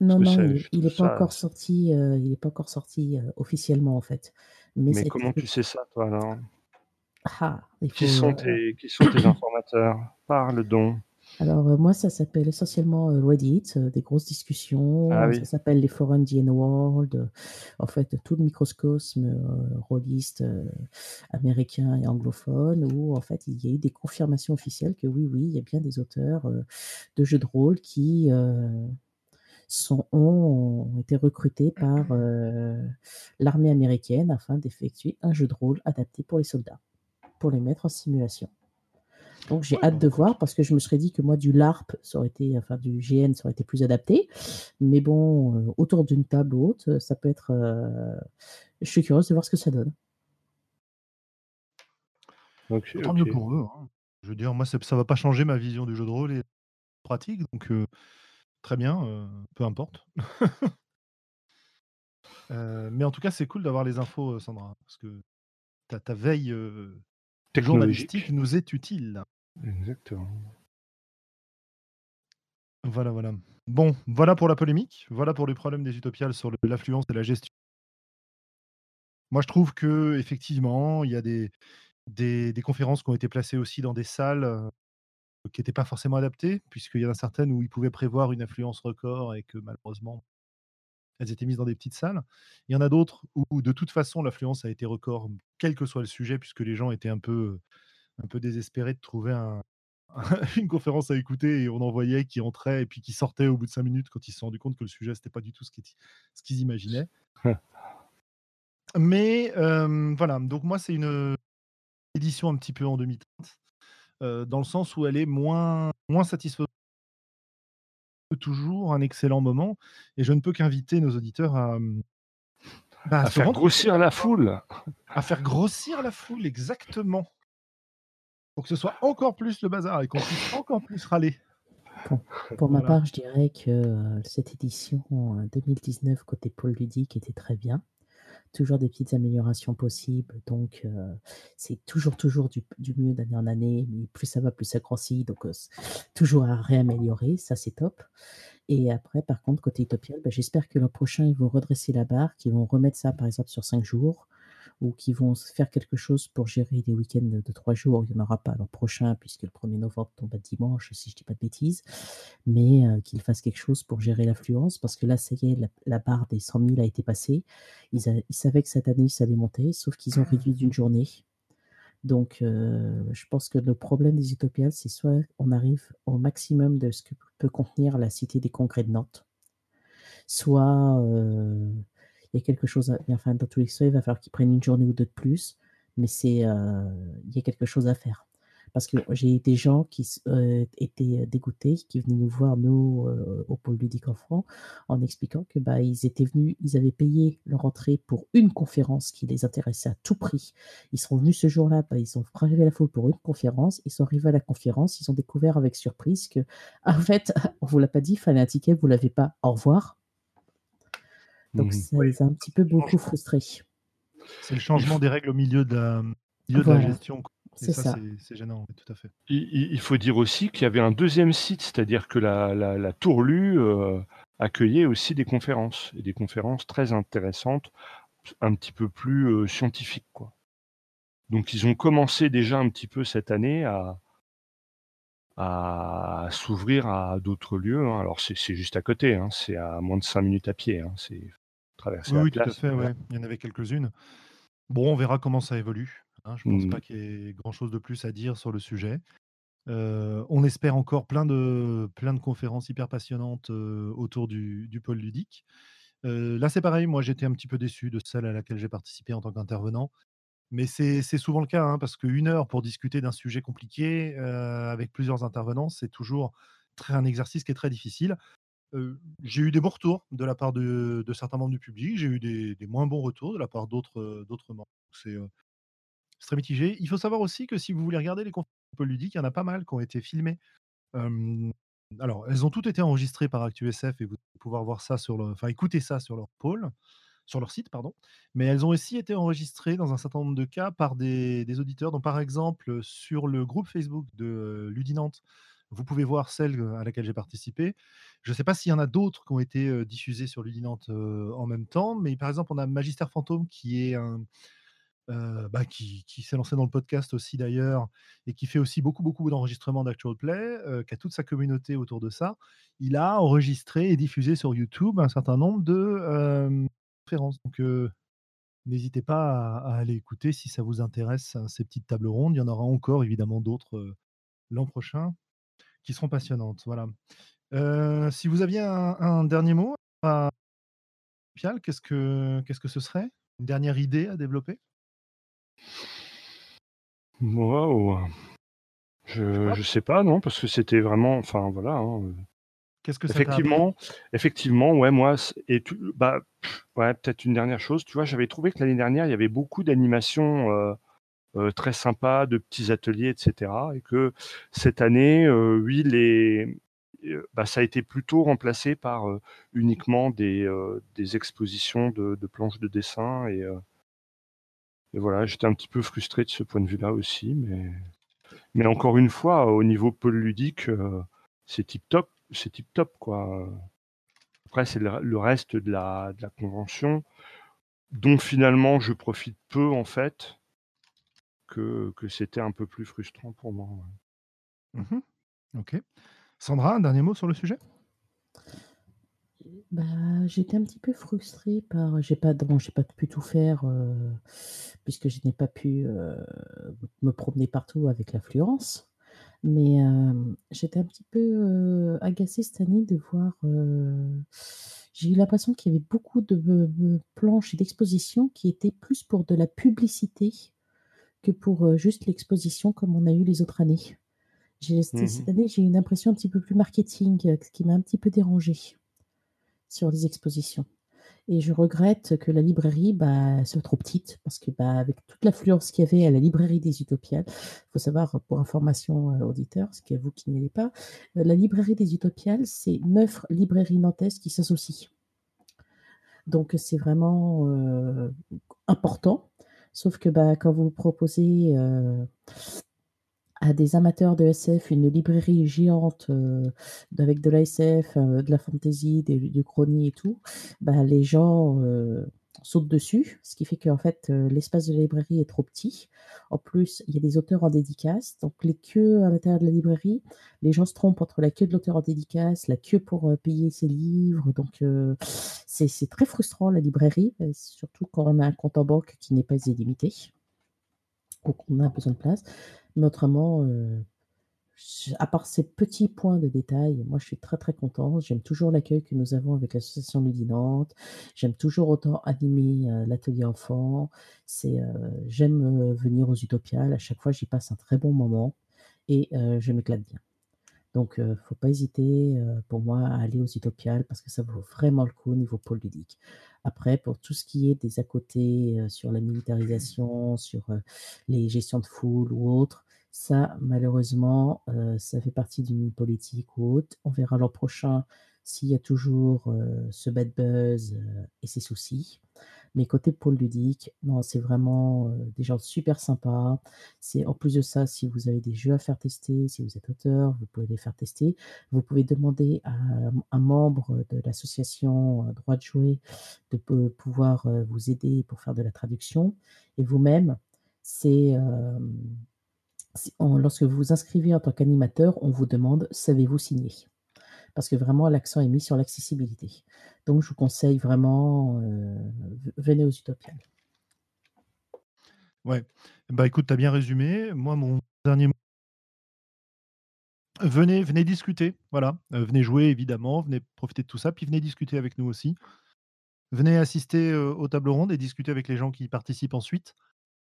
Non, non, il, je il trouve est pas ça. encore sorti, euh, il est pas encore sorti euh, officiellement en fait. Mais comment tu sais ça, toi, alors? Ah, il Qui faut. sont euh, tes, qui sont tes informateurs? Parle donc. Alors, euh, moi, ça s'appelle essentiellement euh, Reddit, euh, des grosses discussions. Ah Ça s'appelle les forums d'Ian World. euh, En fait, tout le microcosme rôliste américain et anglophone, où en fait, il y a eu des confirmations officielles que oui, oui, il y a bien des auteurs de jeux de rôle qui sont, ont, ont été recrutés par l'armée américaine afin d'effectuer un jeu de rôle adapté pour les soldats, pour les mettre en simulation. Donc j'ai Ouais, hâte bah, de écoute. voir parce que je me serais dit que moi du LARP, ça aurait été, enfin du GN, ça aurait été plus adapté. Mais bon, euh, autour d'une table haute, ça peut être. euh, Je suis curieuse de voir ce que ça donne. Ok, Tant ok. mieux pour eux. hein. Je veux dire, moi, ça va pas changer ma vision du jeu de rôle et pratique, donc euh, très bien, euh, peu importe. Euh, mais en tout cas, c'est cool d'avoir les infos, Sandra, parce que ta, ta veille euh, journalistique nous est utile? Exactement. Voilà, voilà. Bon, voilà pour la polémique, voilà pour les problèmes des utopiales sur le- l'affluence et la gestion. Moi, je trouve que effectivement, il y a des, des, des conférences qui ont été placées aussi dans des salles euh, qui n'étaient pas forcément adaptées, puisqu'il y en a certaines où ils pouvaient prévoir une affluence record et que malheureusement, elles étaient mises dans des petites salles. Il y en a d'autres où, de toute façon, l'affluence a été record, quel que soit le sujet, puisque les gens étaient un peu, un peu désespérés de trouver un, une conférence à écouter et on en voyait qui entraient et puis qui sortaient au bout de cinq minutes quand ils se sont rendus compte que le sujet, c'était pas du tout ce qu'ils ce qu'ils imaginaient. Mais euh, voilà, donc moi, c'est une édition un petit peu en demi-teinte, euh, dans le sens où elle est moins, moins satisfaisante. Toujours un excellent moment et je ne peux qu'inviter nos auditeurs à, bah, À se faire rendre grossir la foule. à faire grossir la foule, exactement. Pour que ce soit encore plus le bazar et qu'on puisse encore plus râler. Pour ma Voilà. part, je dirais que cette édition euh, 2019 côté pôle ludique était très bien. Toujours des petites améliorations possibles, donc euh, c'est toujours toujours du, mieux d'année en année, plus ça va, plus ça grossit, donc euh, toujours à réaméliorer, ça c'est top. Et après, par contre, côté Utopial, bah, j'espère que l'an prochain, ils vont redresser la barre, qu'ils vont remettre ça, par exemple, sur 5 jours, ou qu'ils vont faire quelque chose pour gérer les week-ends de, 3 jours. Il n'y en aura pas l'an prochain, puisque le 1er novembre tombe à dimanche, si je ne dis pas de bêtises, mais euh, qu'ils fassent quelque chose pour gérer l'affluence, parce que là, ça y est, la, barre des 100 000 a été passée. Ils, ils savaient que cette année, ça allait monter, sauf qu'ils ont réduit d'une journée. Donc, euh, je pense que le problème des utopiales, c'est soit on arrive au maximum de ce que peut contenir la Cité des Congrès de Nantes, soit euh, il y a quelque chose, à, enfin, dans tous les cas, il va falloir qu'ils prennent une journée ou deux de plus, mais c'est, euh, il y a quelque chose à faire. Parce que j'ai des gens qui euh, étaient dégoûtés, qui venaient nous voir, nous, euh, au pôle ludique enfant, en expliquant que bah, ils étaient venus, ils avaient payé leur entrée pour une conférence qui les intéressait à tout prix. Ils sont venus ce jour-là, bah, ils ont prélevé la foule pour une conférence, ils sont arrivés à la conférence, ils ont découvert avec surprise que, en fait, on vous l'a pas dit, il fallait un ticket, vous l'avez pas, au revoir. Donc Mhm. ça les a un petit peu beaucoup frustrés. C'est le changement des règles au milieu de la, milieu Voilà. de la gestion. C'est ça, ça. c'est- gênant, tout à fait. Il, faut dire aussi qu'il y avait un deuxième site, c'est-à-dire que la, la, la Tourlue euh, accueillait aussi des conférences, et des conférences très intéressantes, un petit peu plus euh, scientifiques. Quoi. Donc ils ont commencé déjà un petit peu cette année à, à s'ouvrir à d'autres lieux. hein. Alors c'est c'est juste à côté, hein, c'est à moins de 5 minutes à pied, hein, c'est traverser Oui, la oui, tout à fait. ouais. Il y en avait quelques-unes. Bon, on verra comment ça évolue. hein. Je ne pense Mhm. pas qu'il y ait grand-chose de plus à dire sur le sujet. Euh, on espère encore plein de, plein de conférences hyper passionnantes euh, autour du, du pôle ludique. Euh, là, c'est pareil. Moi, j'étais un petit peu déçu de celle à laquelle j'ai participé en tant qu'intervenant. Mais c'est souvent le cas, hein, parce qu'une heure pour discuter d'un sujet compliqué avec plusieurs intervenants, c'est toujours très, un exercice qui est très difficile. J'ai eu des bons retours de la part de, de certains membres du public, j'ai eu des, moins bons retours de la part d'autres membres. C'est très mitigé. Il faut savoir aussi que si vous voulez regarder les conférences ludiques, il y en a pas mal qui ont été filmées. Alors, elles ont toutes été enregistrées par ActuSF et vous allez pouvoir voir ça sur le, enfin écouter ça sur leur pôle, sur leur site, pardon. Mais elles ont aussi été enregistrées dans un certain nombre de cas par des, auditeurs. Donc, par exemple, sur le groupe Facebook de Ludinante, vous pouvez voir celle à laquelle j'ai participé. Je ne sais pas s'il y en a d'autres qui ont été diffusées sur Ludinante en même temps, mais par exemple, on a Magister Fantôme qui est bah, qui, s'est lancé dans le podcast aussi d'ailleurs, et qui fait aussi beaucoup, beaucoup d'enregistrements d'Actual Play, qui a toute sa communauté autour de ça. Il a enregistré et diffusé sur YouTube un certain nombre de conférences. Donc, n'hésitez pas à, aller écouter si ça vous intéresse, hein, ces petites tables rondes. Il y en aura encore évidemment d'autres l'an prochain qui seront passionnantes. Voilà. si vous aviez un, dernier mot à Pial, qu'est-ce que, qu'est-ce que ce serait? Une dernière idée à développer! Je je sais pas, non, parce que c'était vraiment enfin voilà, hein, Qu'est-ce que ça Effectivement effectivement, ouais, moi et bah, ouais, peut-être une dernière chose, tu vois? J'avais trouvé que l'année dernière, il y avait beaucoup d'animations, euh, très sympas, de petits ateliers et cetera et que cette année, oui, les bah, ça a été plutôt remplacé par, uniquement des, expositions de planches de dessin et voilà, j'étais un petit peu frustré de ce point de vue-là aussi, mais encore une fois, au niveau pôle ludique, euh, c'est tip top, c'est tip top quoi. Après, c'est le, reste de la, de la convention dont finalement je profite peu en fait, que, que c'était un peu plus frustrant pour moi. Mmh ok. Sandra, un dernier mot sur le sujet? Bah, j'étais un petit peu frustrée par j'ai pas bon, j'ai pas pu tout faire, euh, puisque je n'ai pas pu, euh, me promener partout avec l'affluence. Mais, j'étais un petit peu, euh, agacée cette année de voir, j'ai eu l'impression qu'il y avait beaucoup de, planches et d'expositions qui étaient plus pour de la publicité que pour, juste l'exposition comme on a eu les autres années. J'ai mmh cette année, j'ai eu une impression un petit peu plus marketing, ce qui m'a un petit peu dérangée sur les expositions. Et je regrette que la librairie bah, soit trop petite, parce que bah, avec toute l'affluence qu'il y avait à la librairie des Utopiales, il faut savoir, pour information euh, auditeur, ce qui est vous qui n'y allez pas, euh, la librairie des Utopiales, c'est neuf librairies nantaises qui s'associent. Donc c'est vraiment euh, important. Sauf que bah, quand vous proposez à des amateurs de SF, une librairie géante euh, avec de la SF, euh, de la fantasy, du chrony et tout, bah, les gens euh, sautent dessus, ce qui fait qu'en fait l'espace de la librairie est trop petit. En plus, il y a des auteurs en dédicace, donc les queues à l'intérieur de la librairie, les gens se trompent entre la queue de l'auteur en dédicace, la queue pour payer ses livres, donc c'est très frustrant la librairie, surtout quand on a un compte en banque qui n'est pas illimité ou qu'on a besoin de place. Mais autrement, euh, à part ces petits points de détail, moi je suis très très contente. J'aime toujours l'accueil que nous avons avec l'association Ludinante. J'aime toujours autant animer euh, l'atelier enfant. Euh, j'aime venir aux Utopiales. À chaque fois, j'y passe un très bon moment et je m'éclate bien. Donc, ne faut pas hésiter pour moi à aller aux Utopiales parce que ça vaut vraiment le coup au niveau pôle ludique. Après, pour tout ce qui est des à côté sur la militarisation, sur les gestions de foule ou autre, ça, malheureusement, ça fait partie d'une politique ou autre. On verra l'an prochain s'il y a toujours ce bad buzz et ses soucis. Mais côté pôle ludique, non, c'est vraiment des gens super sympas. C'est en plus de ça, si vous avez des jeux à faire tester, si vous êtes auteur, vous pouvez les faire tester. Vous pouvez demander à un membre de l'association Droit de jouer de pouvoir vous aider pour faire de la traduction. Et vous-même, c'est lorsque vous vous inscrivez en tant qu'animateur, on vous demande savez-vous signer? Parce que vraiment l'accent est mis sur l'accessibilité. Donc je vous conseille vraiment, euh, venez aux Utopiales. Ouais, bah écoute, tu as bien résumé. Moi, mon dernier mot. Venez, venez discuter, voilà. Euh, venez jouer évidemment, venez profiter de tout ça, puis venez discuter avec nous aussi. Venez assister euh, aux tables rondes et discuter avec les gens qui participent ensuite.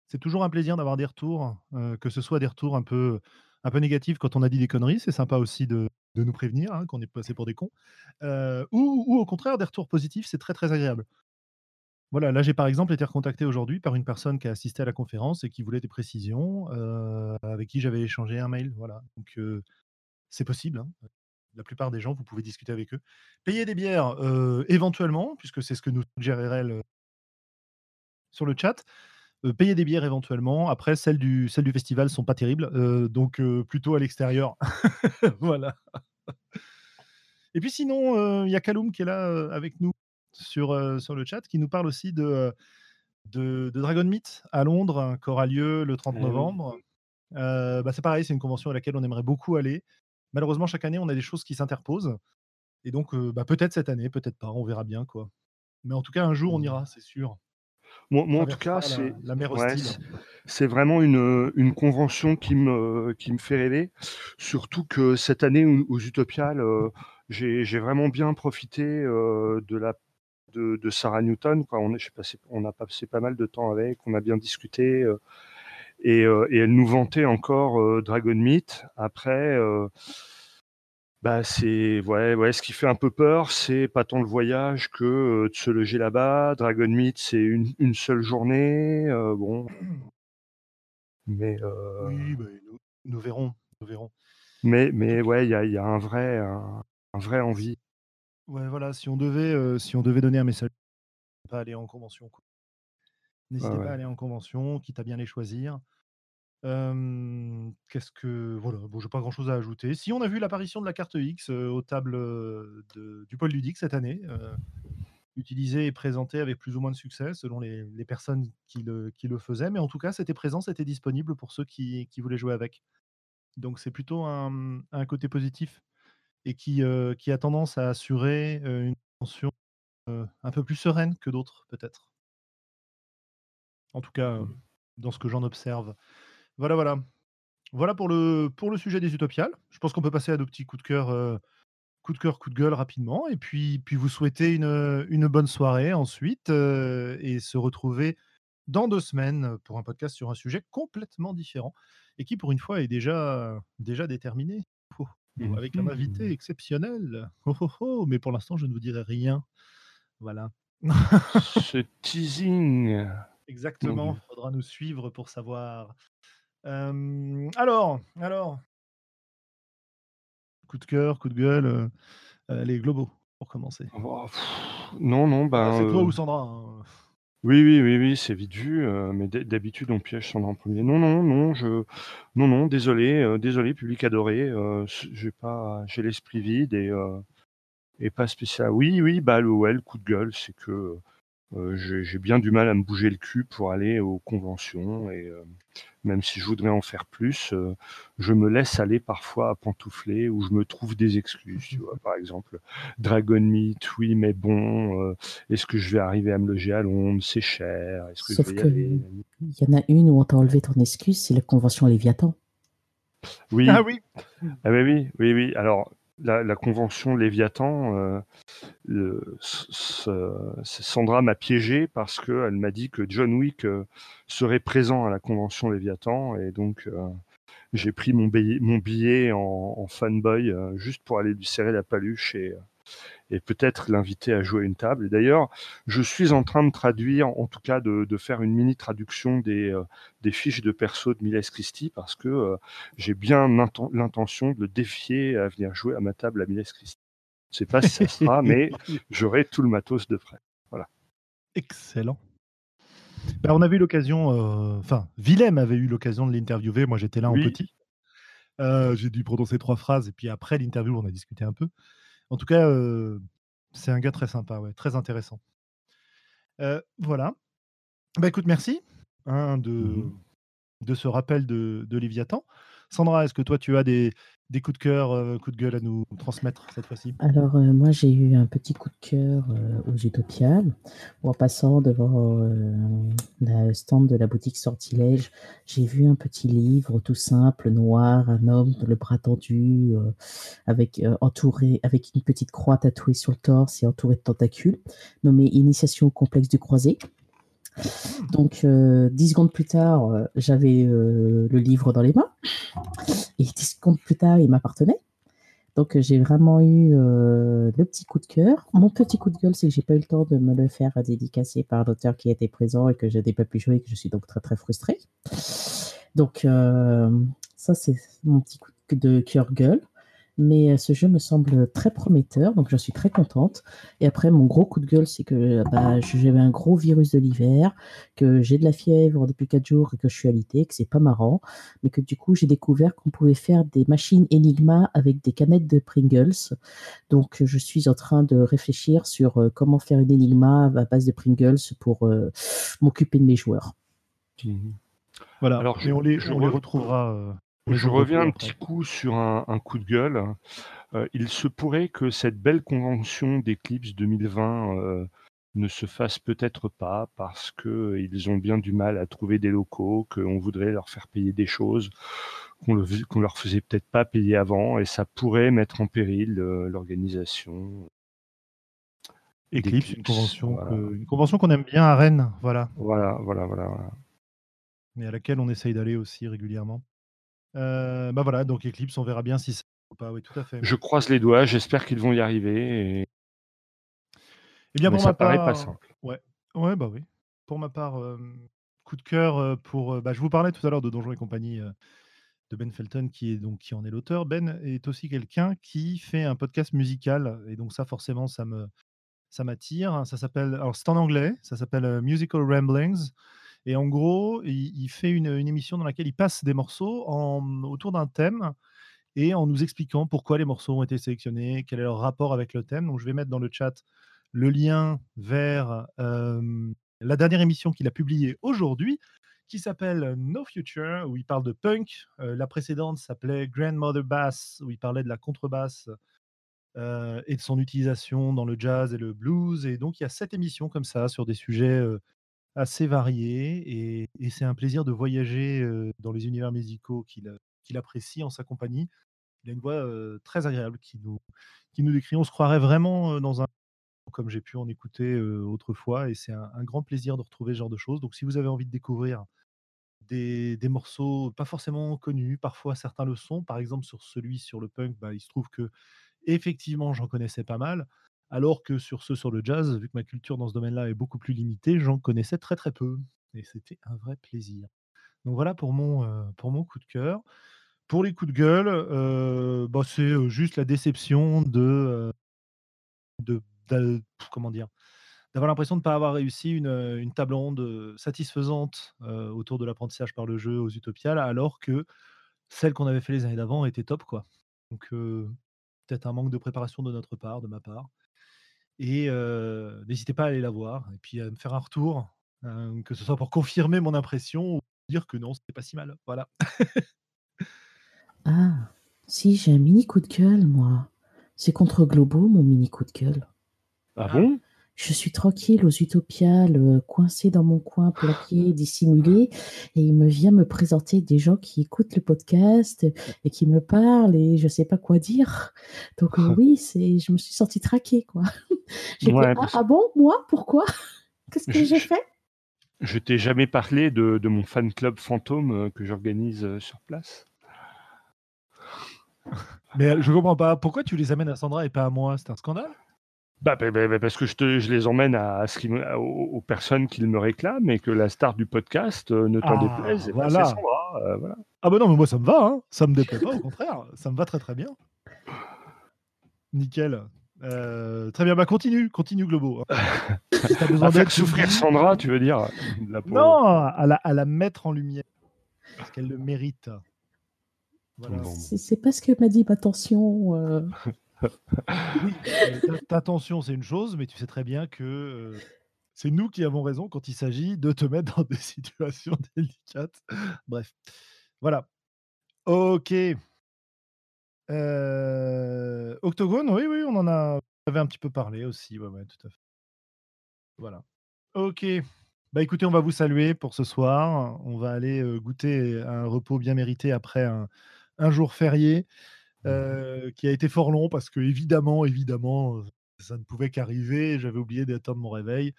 C'est toujours un plaisir d'avoir des retours, que ce soit des retours un peu, un peu négatifs quand on a dit des conneries. C'est sympa aussi de, de nous prévenir hein, qu'on est passé pour des cons. ou, ou, au contraire, des retours positifs, c'est très très agréable. Voilà, là j'ai par exemple été recontacté aujourd'hui par une personne qui a assisté à la conférence et qui voulait des précisions, avec qui j'avais échangé un mail. Voilà, donc c'est possible. Hein. La plupart des gens, vous pouvez discuter avec eux. Payer des bières, éventuellement, puisque c'est ce que nous suggère RL sur le chat. Payer des bières éventuellement. Après, celles du, celles du festival sont pas terribles, donc plutôt à l'extérieur. voilà. Et puis sinon, il y a Kaloum qui est là avec nous sur, sur le chat, qui nous parle aussi de, de, Dragon Meet à Londres, qui aura lieu le 30 eh novembre. bah, c'est pareil, c'est une convention à laquelle on aimerait beaucoup aller. Malheureusement, chaque année, on a des choses qui s'interposent. Et donc, bah, peut-être cette année, peut-être pas, on verra bien. quoi. Mais en tout cas, un jour, on ira, c'est sûr. Moi, en tout cas, c'est c'est vraiment une, une, convention qui me, qui me fait rêver. Surtout que cette année, aux Utopiales, j'ai vraiment bien profité de la de, Sarah Newton. Quoi. On, passé, on a passé pas mal de temps avec, on a bien discuté. et, et, elle nous vantait encore Dragon Meat. Après, bah c'est ouais, ouais, ce qui fait un peu peur, c'est pas tant le voyage que de se loger là-bas. Dragon Meat, c'est une, une, seule journée. bon. Mais. Oui, bah, nous, verrons. Nous verrons. Mais, mais ouais, il y a, y a, un vrai, un, vrai envie. Ouais, voilà, si on devait, si on devait donner un message, pas aller en convention. N'hésitez pas à aller en convention, quitte à bien les choisir. Qu'est-ce que voilà, bon, j'ai pas grand-chose à ajouter. Si on a vu l'apparition de la carte X aux tables du pôle ludique cette année, utilisée et présentée avec plus ou moins de succès selon les, personnes qui le, qui le faisaient, mais en tout cas, c'était présent, c'était disponible pour ceux qui, qui voulaient jouer avec. Donc c'est plutôt un, un côté positif et qui, qui a tendance à assurer une tension un peu plus sereine que d'autres, peut-être. En tout cas, mmh. dans ce que j'en observe. Voilà, voilà. Voilà pour le, pour le sujet des utopiales. Je pense qu'on peut passer à deux petits coups de cœur, coup de cœur, coup de gueule rapidement. Et puis, puis vous souhaiter une, une bonne soirée ensuite et se retrouver dans deux semaines pour un podcast sur un sujet complètement différent et qui, pour une fois, est déjà, déjà déterminé. Oh, oh, avec un invité mmh. exceptionnel. Oh, oh, oh, mais pour l'instant, je ne vous dirai rien. Voilà. Ce teasing. Exactement. Il faudra nous suivre pour savoir alors, alors. Coup de cœur, coup de gueule, les globaux, pour commencer. Oh, non, non, bah, c'est toi ou Sandra, hein. Oui, oui, oui, oui, c'est vite vu, mais d'habitude on piège Sandra en premier. Non, non, non, je non, non, désolé, désolé public adoré, j'ai pas j'ai l'esprit vide et et pas spécial. Oui, oui, bah, le coup de gueule, c'est que, j'ai bien du mal à me bouger le cul pour aller aux conventions et même si je voudrais en faire plus, euh, je me laisse aller parfois à pantoufler ou je me trouve des excuses. Tu vois, par exemple, Dragon Meat, oui, mais bon, euh, est-ce que je vais arriver à me loger à Londres? C'est cher. Est-ce que Sauf qu'il y en a une où on t'a enlevé ton excuse, c'est la convention Léviathan. Oui. Ah oui. Ah oui, oui, oui, oui. Alors, la, convention Léviathan, euh, Sandra m'a piégé parce qu'elle m'a dit que John Wick euh, serait présent à la convention Léviathan et donc euh, j'ai pris mon billet, mon en, en fanboy juste pour aller lui serrer la paluche et et peut-être l'inviter à jouer à une table. Et d'ailleurs, je suis en train de traduire, en tout cas de, faire une mini traduction des, euh, des fiches de perso de Miles Christie parce que euh, j'ai bien l'intention de le défier à venir jouer à ma table à Miles Christie. Je ne sais pas si ça sera, mais j'aurai tout le matos de près. Voilà. Excellent. Ben, on avait eu l'occasion, euh, enfin, Willem avait eu l'occasion de l'interviewer. Moi, j'étais là en petit. j'ai dû prononcer trois phrases et puis après l'interview, on a discuté un peu. En tout cas, c'est un gars très sympa, ouais, très intéressant. voilà. Bah écoute, merci hein, de, mmh de ce rappel de, de Léviathan. Sandra, est-ce que toi, tu as des, des coups de cœur, euh, coups de gueule à nous transmettre cette fois-ci Alors, euh, moi, j'ai eu un petit coup de cœur euh, aux. En passant devant la stand de la boutique Sortilège, j'ai vu un petit livre tout simple, noir, un homme, le bras tendu, avec, entouré, avec une petite croix tatouée sur le torse et entouré de tentacules, nommé Initiation au complexe du croisé. Donc, euh, dix secondes plus tard, euh, j'avais euh, le livre dans les mains. Et dix secondes plus tard, il m'appartenait. Donc, j'ai vraiment eu le petit coup de cœur. Mon petit coup de gueule, c'est que j'ai pas eu le temps de me le faire dédicacer par l'auteur qui était présent et que je n'ai pas pu jouer et que je suis donc très, très frustrée. Donc, ça, c'est mon petit coup de cœur gueule. Mais ce jeu me semble très prometteur, donc je suis très contente. Et après, mon gros coup de gueule, c'est que bah, j'avais un gros virus de l'hiver, que j'ai de la fièvre depuis 4 jours et que je suis alité, que c'est pas marrant, mais que du coup, j'ai découvert qu'on pouvait faire des machines Enigma avec des canettes de Pringles. Donc, je suis en train de réfléchir sur comment faire une Enigma à base de Pringles pour m'occuper de mes joueurs. Mmh. Voilà, Alors, on, les, on les retrouvera je reviens un petit coup sur un, coup de gueule. Euh, il se pourrait que cette belle convention d'Eclipse 2020 euh, ne se fasse peut-être pas parce qu'ils ont bien du mal à trouver des locaux, qu'on voudrait leur faire payer des choses qu'on ne leur faisait peut-être pas payer avant, et ça pourrait mettre en péril euh, l'organisation. Eclipse, une convention, une convention qu'on aime bien à Rennes, voilà. Voilà, voilà, voilà. Mais à laquelle on essaye d'aller aussi régulièrement. Euh, bah, voilà, donc Eclipse, on verra bien si ça ou pas, oui, tout à fait. Je croise les doigts, j'espère qu'ils vont y arriver et Eh bien, mais pour ça ma paraît pas simple. ouais, ouais, bah, oui. Pour ma part, coup de cœur, pour, bah, je vous parlais tout à l'heure de Donjons et compagnie, de Ben Felton qui est donc qui en est l'auteur. Ben est aussi quelqu'un qui fait un podcast musical et donc ça forcément ça me ça m'attire. Ça s'appelle alors c'est en anglais, ça s'appelle, Musical Ramblings et en gros, il, fait une, émission dans laquelle il passe des morceaux autour d'un thème et en nous expliquant pourquoi les morceaux ont été sélectionnés, quel est leur rapport avec le thème. Donc, je vais mettre dans le chat le lien vers la dernière émission qu'il a publiée aujourd'hui, qui s'appelle No Future, où il parle de punk. la précédente s'appelait Grandmother Bass, où il parlait de la contrebasse et de son utilisation dans le jazz et le blues. Et donc, il y a sept émissions comme ça sur des sujets assez varié et, c'est un plaisir de voyager dans les univers musicaux qu'il apprécie en sa compagnie. Il a une voix très agréable qui nous, qui nous décrit. On se croirait vraiment dans un comme j'ai pu en écouter autrefois et c'est un, grand plaisir de retrouver ce genre de choses. Donc si vous avez envie de découvrir des, des, morceaux pas forcément connus, parfois certains le sont, par exemple sur celui sur le punk, bah, il se trouve que effectivement j'en connaissais pas mal. Alors que sur ceux sur le jazz, vu que ma culture dans ce domaine-là est beaucoup plus limitée, j'en connaissais très très peu. Et c'était un vrai plaisir. Donc voilà pour mon, euh, pour mon coup de cœur. Pour les coups de gueule, euh, bah, c'est euh, juste la déception de, de, d'avoir l'impression de ne pas avoir réussi une, une table ronde satisfaisante autour de l'apprentissage par le jeu aux Utopiales, alors que celle qu'on avait fait les années d'avant était top. quoi. Donc peut-être un manque de préparation de notre part, de ma part. Et n'hésitez pas à aller la voir et puis à me faire un retour, que ce soit pour confirmer mon impression ou dire que non, c'était pas si mal. Voilà. Ah, si, j'ai un mini coup de gueule, moi. C'est contre Globo, mon mini coup de gueule. Ah, ah. bon? Je suis tranquille aux utopiales, euh, coincée dans mon coin, plaqué, dissimulé, et il me vient me présenter des gens qui écoutent le podcast et qui me parlent et je sais pas quoi dire. Donc euh, oui, c'est, je me suis sentie traquée, quoi. J'ai ah, ah, bon, moi, pourquoi? Qu'est-ce que j'ai fait? Je t'ai jamais parlé de, mon fan club fantôme euh, que j'organise sur place. Mais je comprends pas. Pourquoi tu les amènes à Sandra et pas à moi? C'est un scandale bah, bah, bah, bah, parce que je, te, je, les emmène à, ce qui aux, personnes qui me réclament et que la star du podcast euh, ne t'en ah, déplaise. Voilà. Euh, voilà. Ah bah non, mais moi ça me va, hein. ça me déplaît pas, au contraire, ça me va très très bien. Nickel. Euh, très bien, bah continue, continue Globo. Hein. Si besoin faire souffrir Sandra, tu veux dire Non, à la, à la mettre en lumière, parce qu'elle le mérite. Voilà. C'est pas ce que m'a dit attention. Oui, c'est une chose, mais tu sais très bien que c'est nous qui avons raison quand il s'agit de te mettre dans des situations délicates. Bref, voilà. Ok. Octogone, oui, oui, on en a avait un petit peu parlé aussi. Voilà. Ok. Bah écoutez, on va vous saluer pour ce soir. On va aller goûter un repos bien mérité après un jour férié. Mmh qui a été fort long parce que évidemment, évidemment, ça ne pouvait qu'arriver. J'avais oublié d'attendre mon réveil.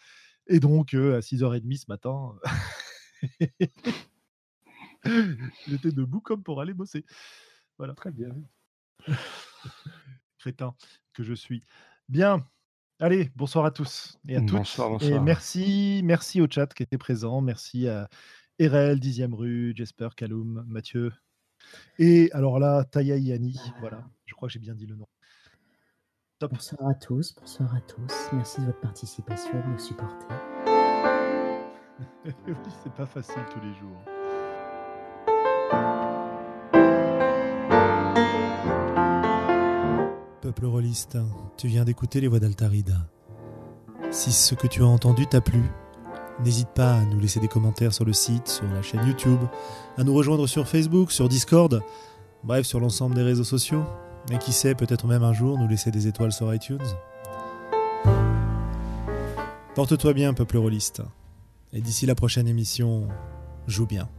Et donc, à 6h30 ce matin, j'étais debout comme pour aller bosser. Voilà. Très bien. Crétin que je suis. Bien. Allez, bonsoir à tous et à toutes. Bonsoir, bonsoir. Et merci, merci au chat qui était présent. Merci à Erel, Dixième rue, Jesper, Kaloum, Mathieu, Et alors là, Taya Yani, Bah. voilà, je crois que j'ai bien dit le nom. Bonsoir à tous, bonsoir à tous. Merci de votre participation de nous supporter. oui, c'est pas facile tous les jours. Peuple rôliste, tu viens d'écouter les voix d'Altarida. Si ce que tu as entendu t'a plu, n'hésite pas à nous laisser des commentaires sur le site, sur la chaîne YouTube, à nous rejoindre sur Facebook, sur Discord, bref sur l'ensemble des réseaux sociaux, et qui sait, peut-être même un jour nous laisser des étoiles sur iTunes. Porte-toi bien, peuple rôliste, et d'ici la prochaine émission, joue bien.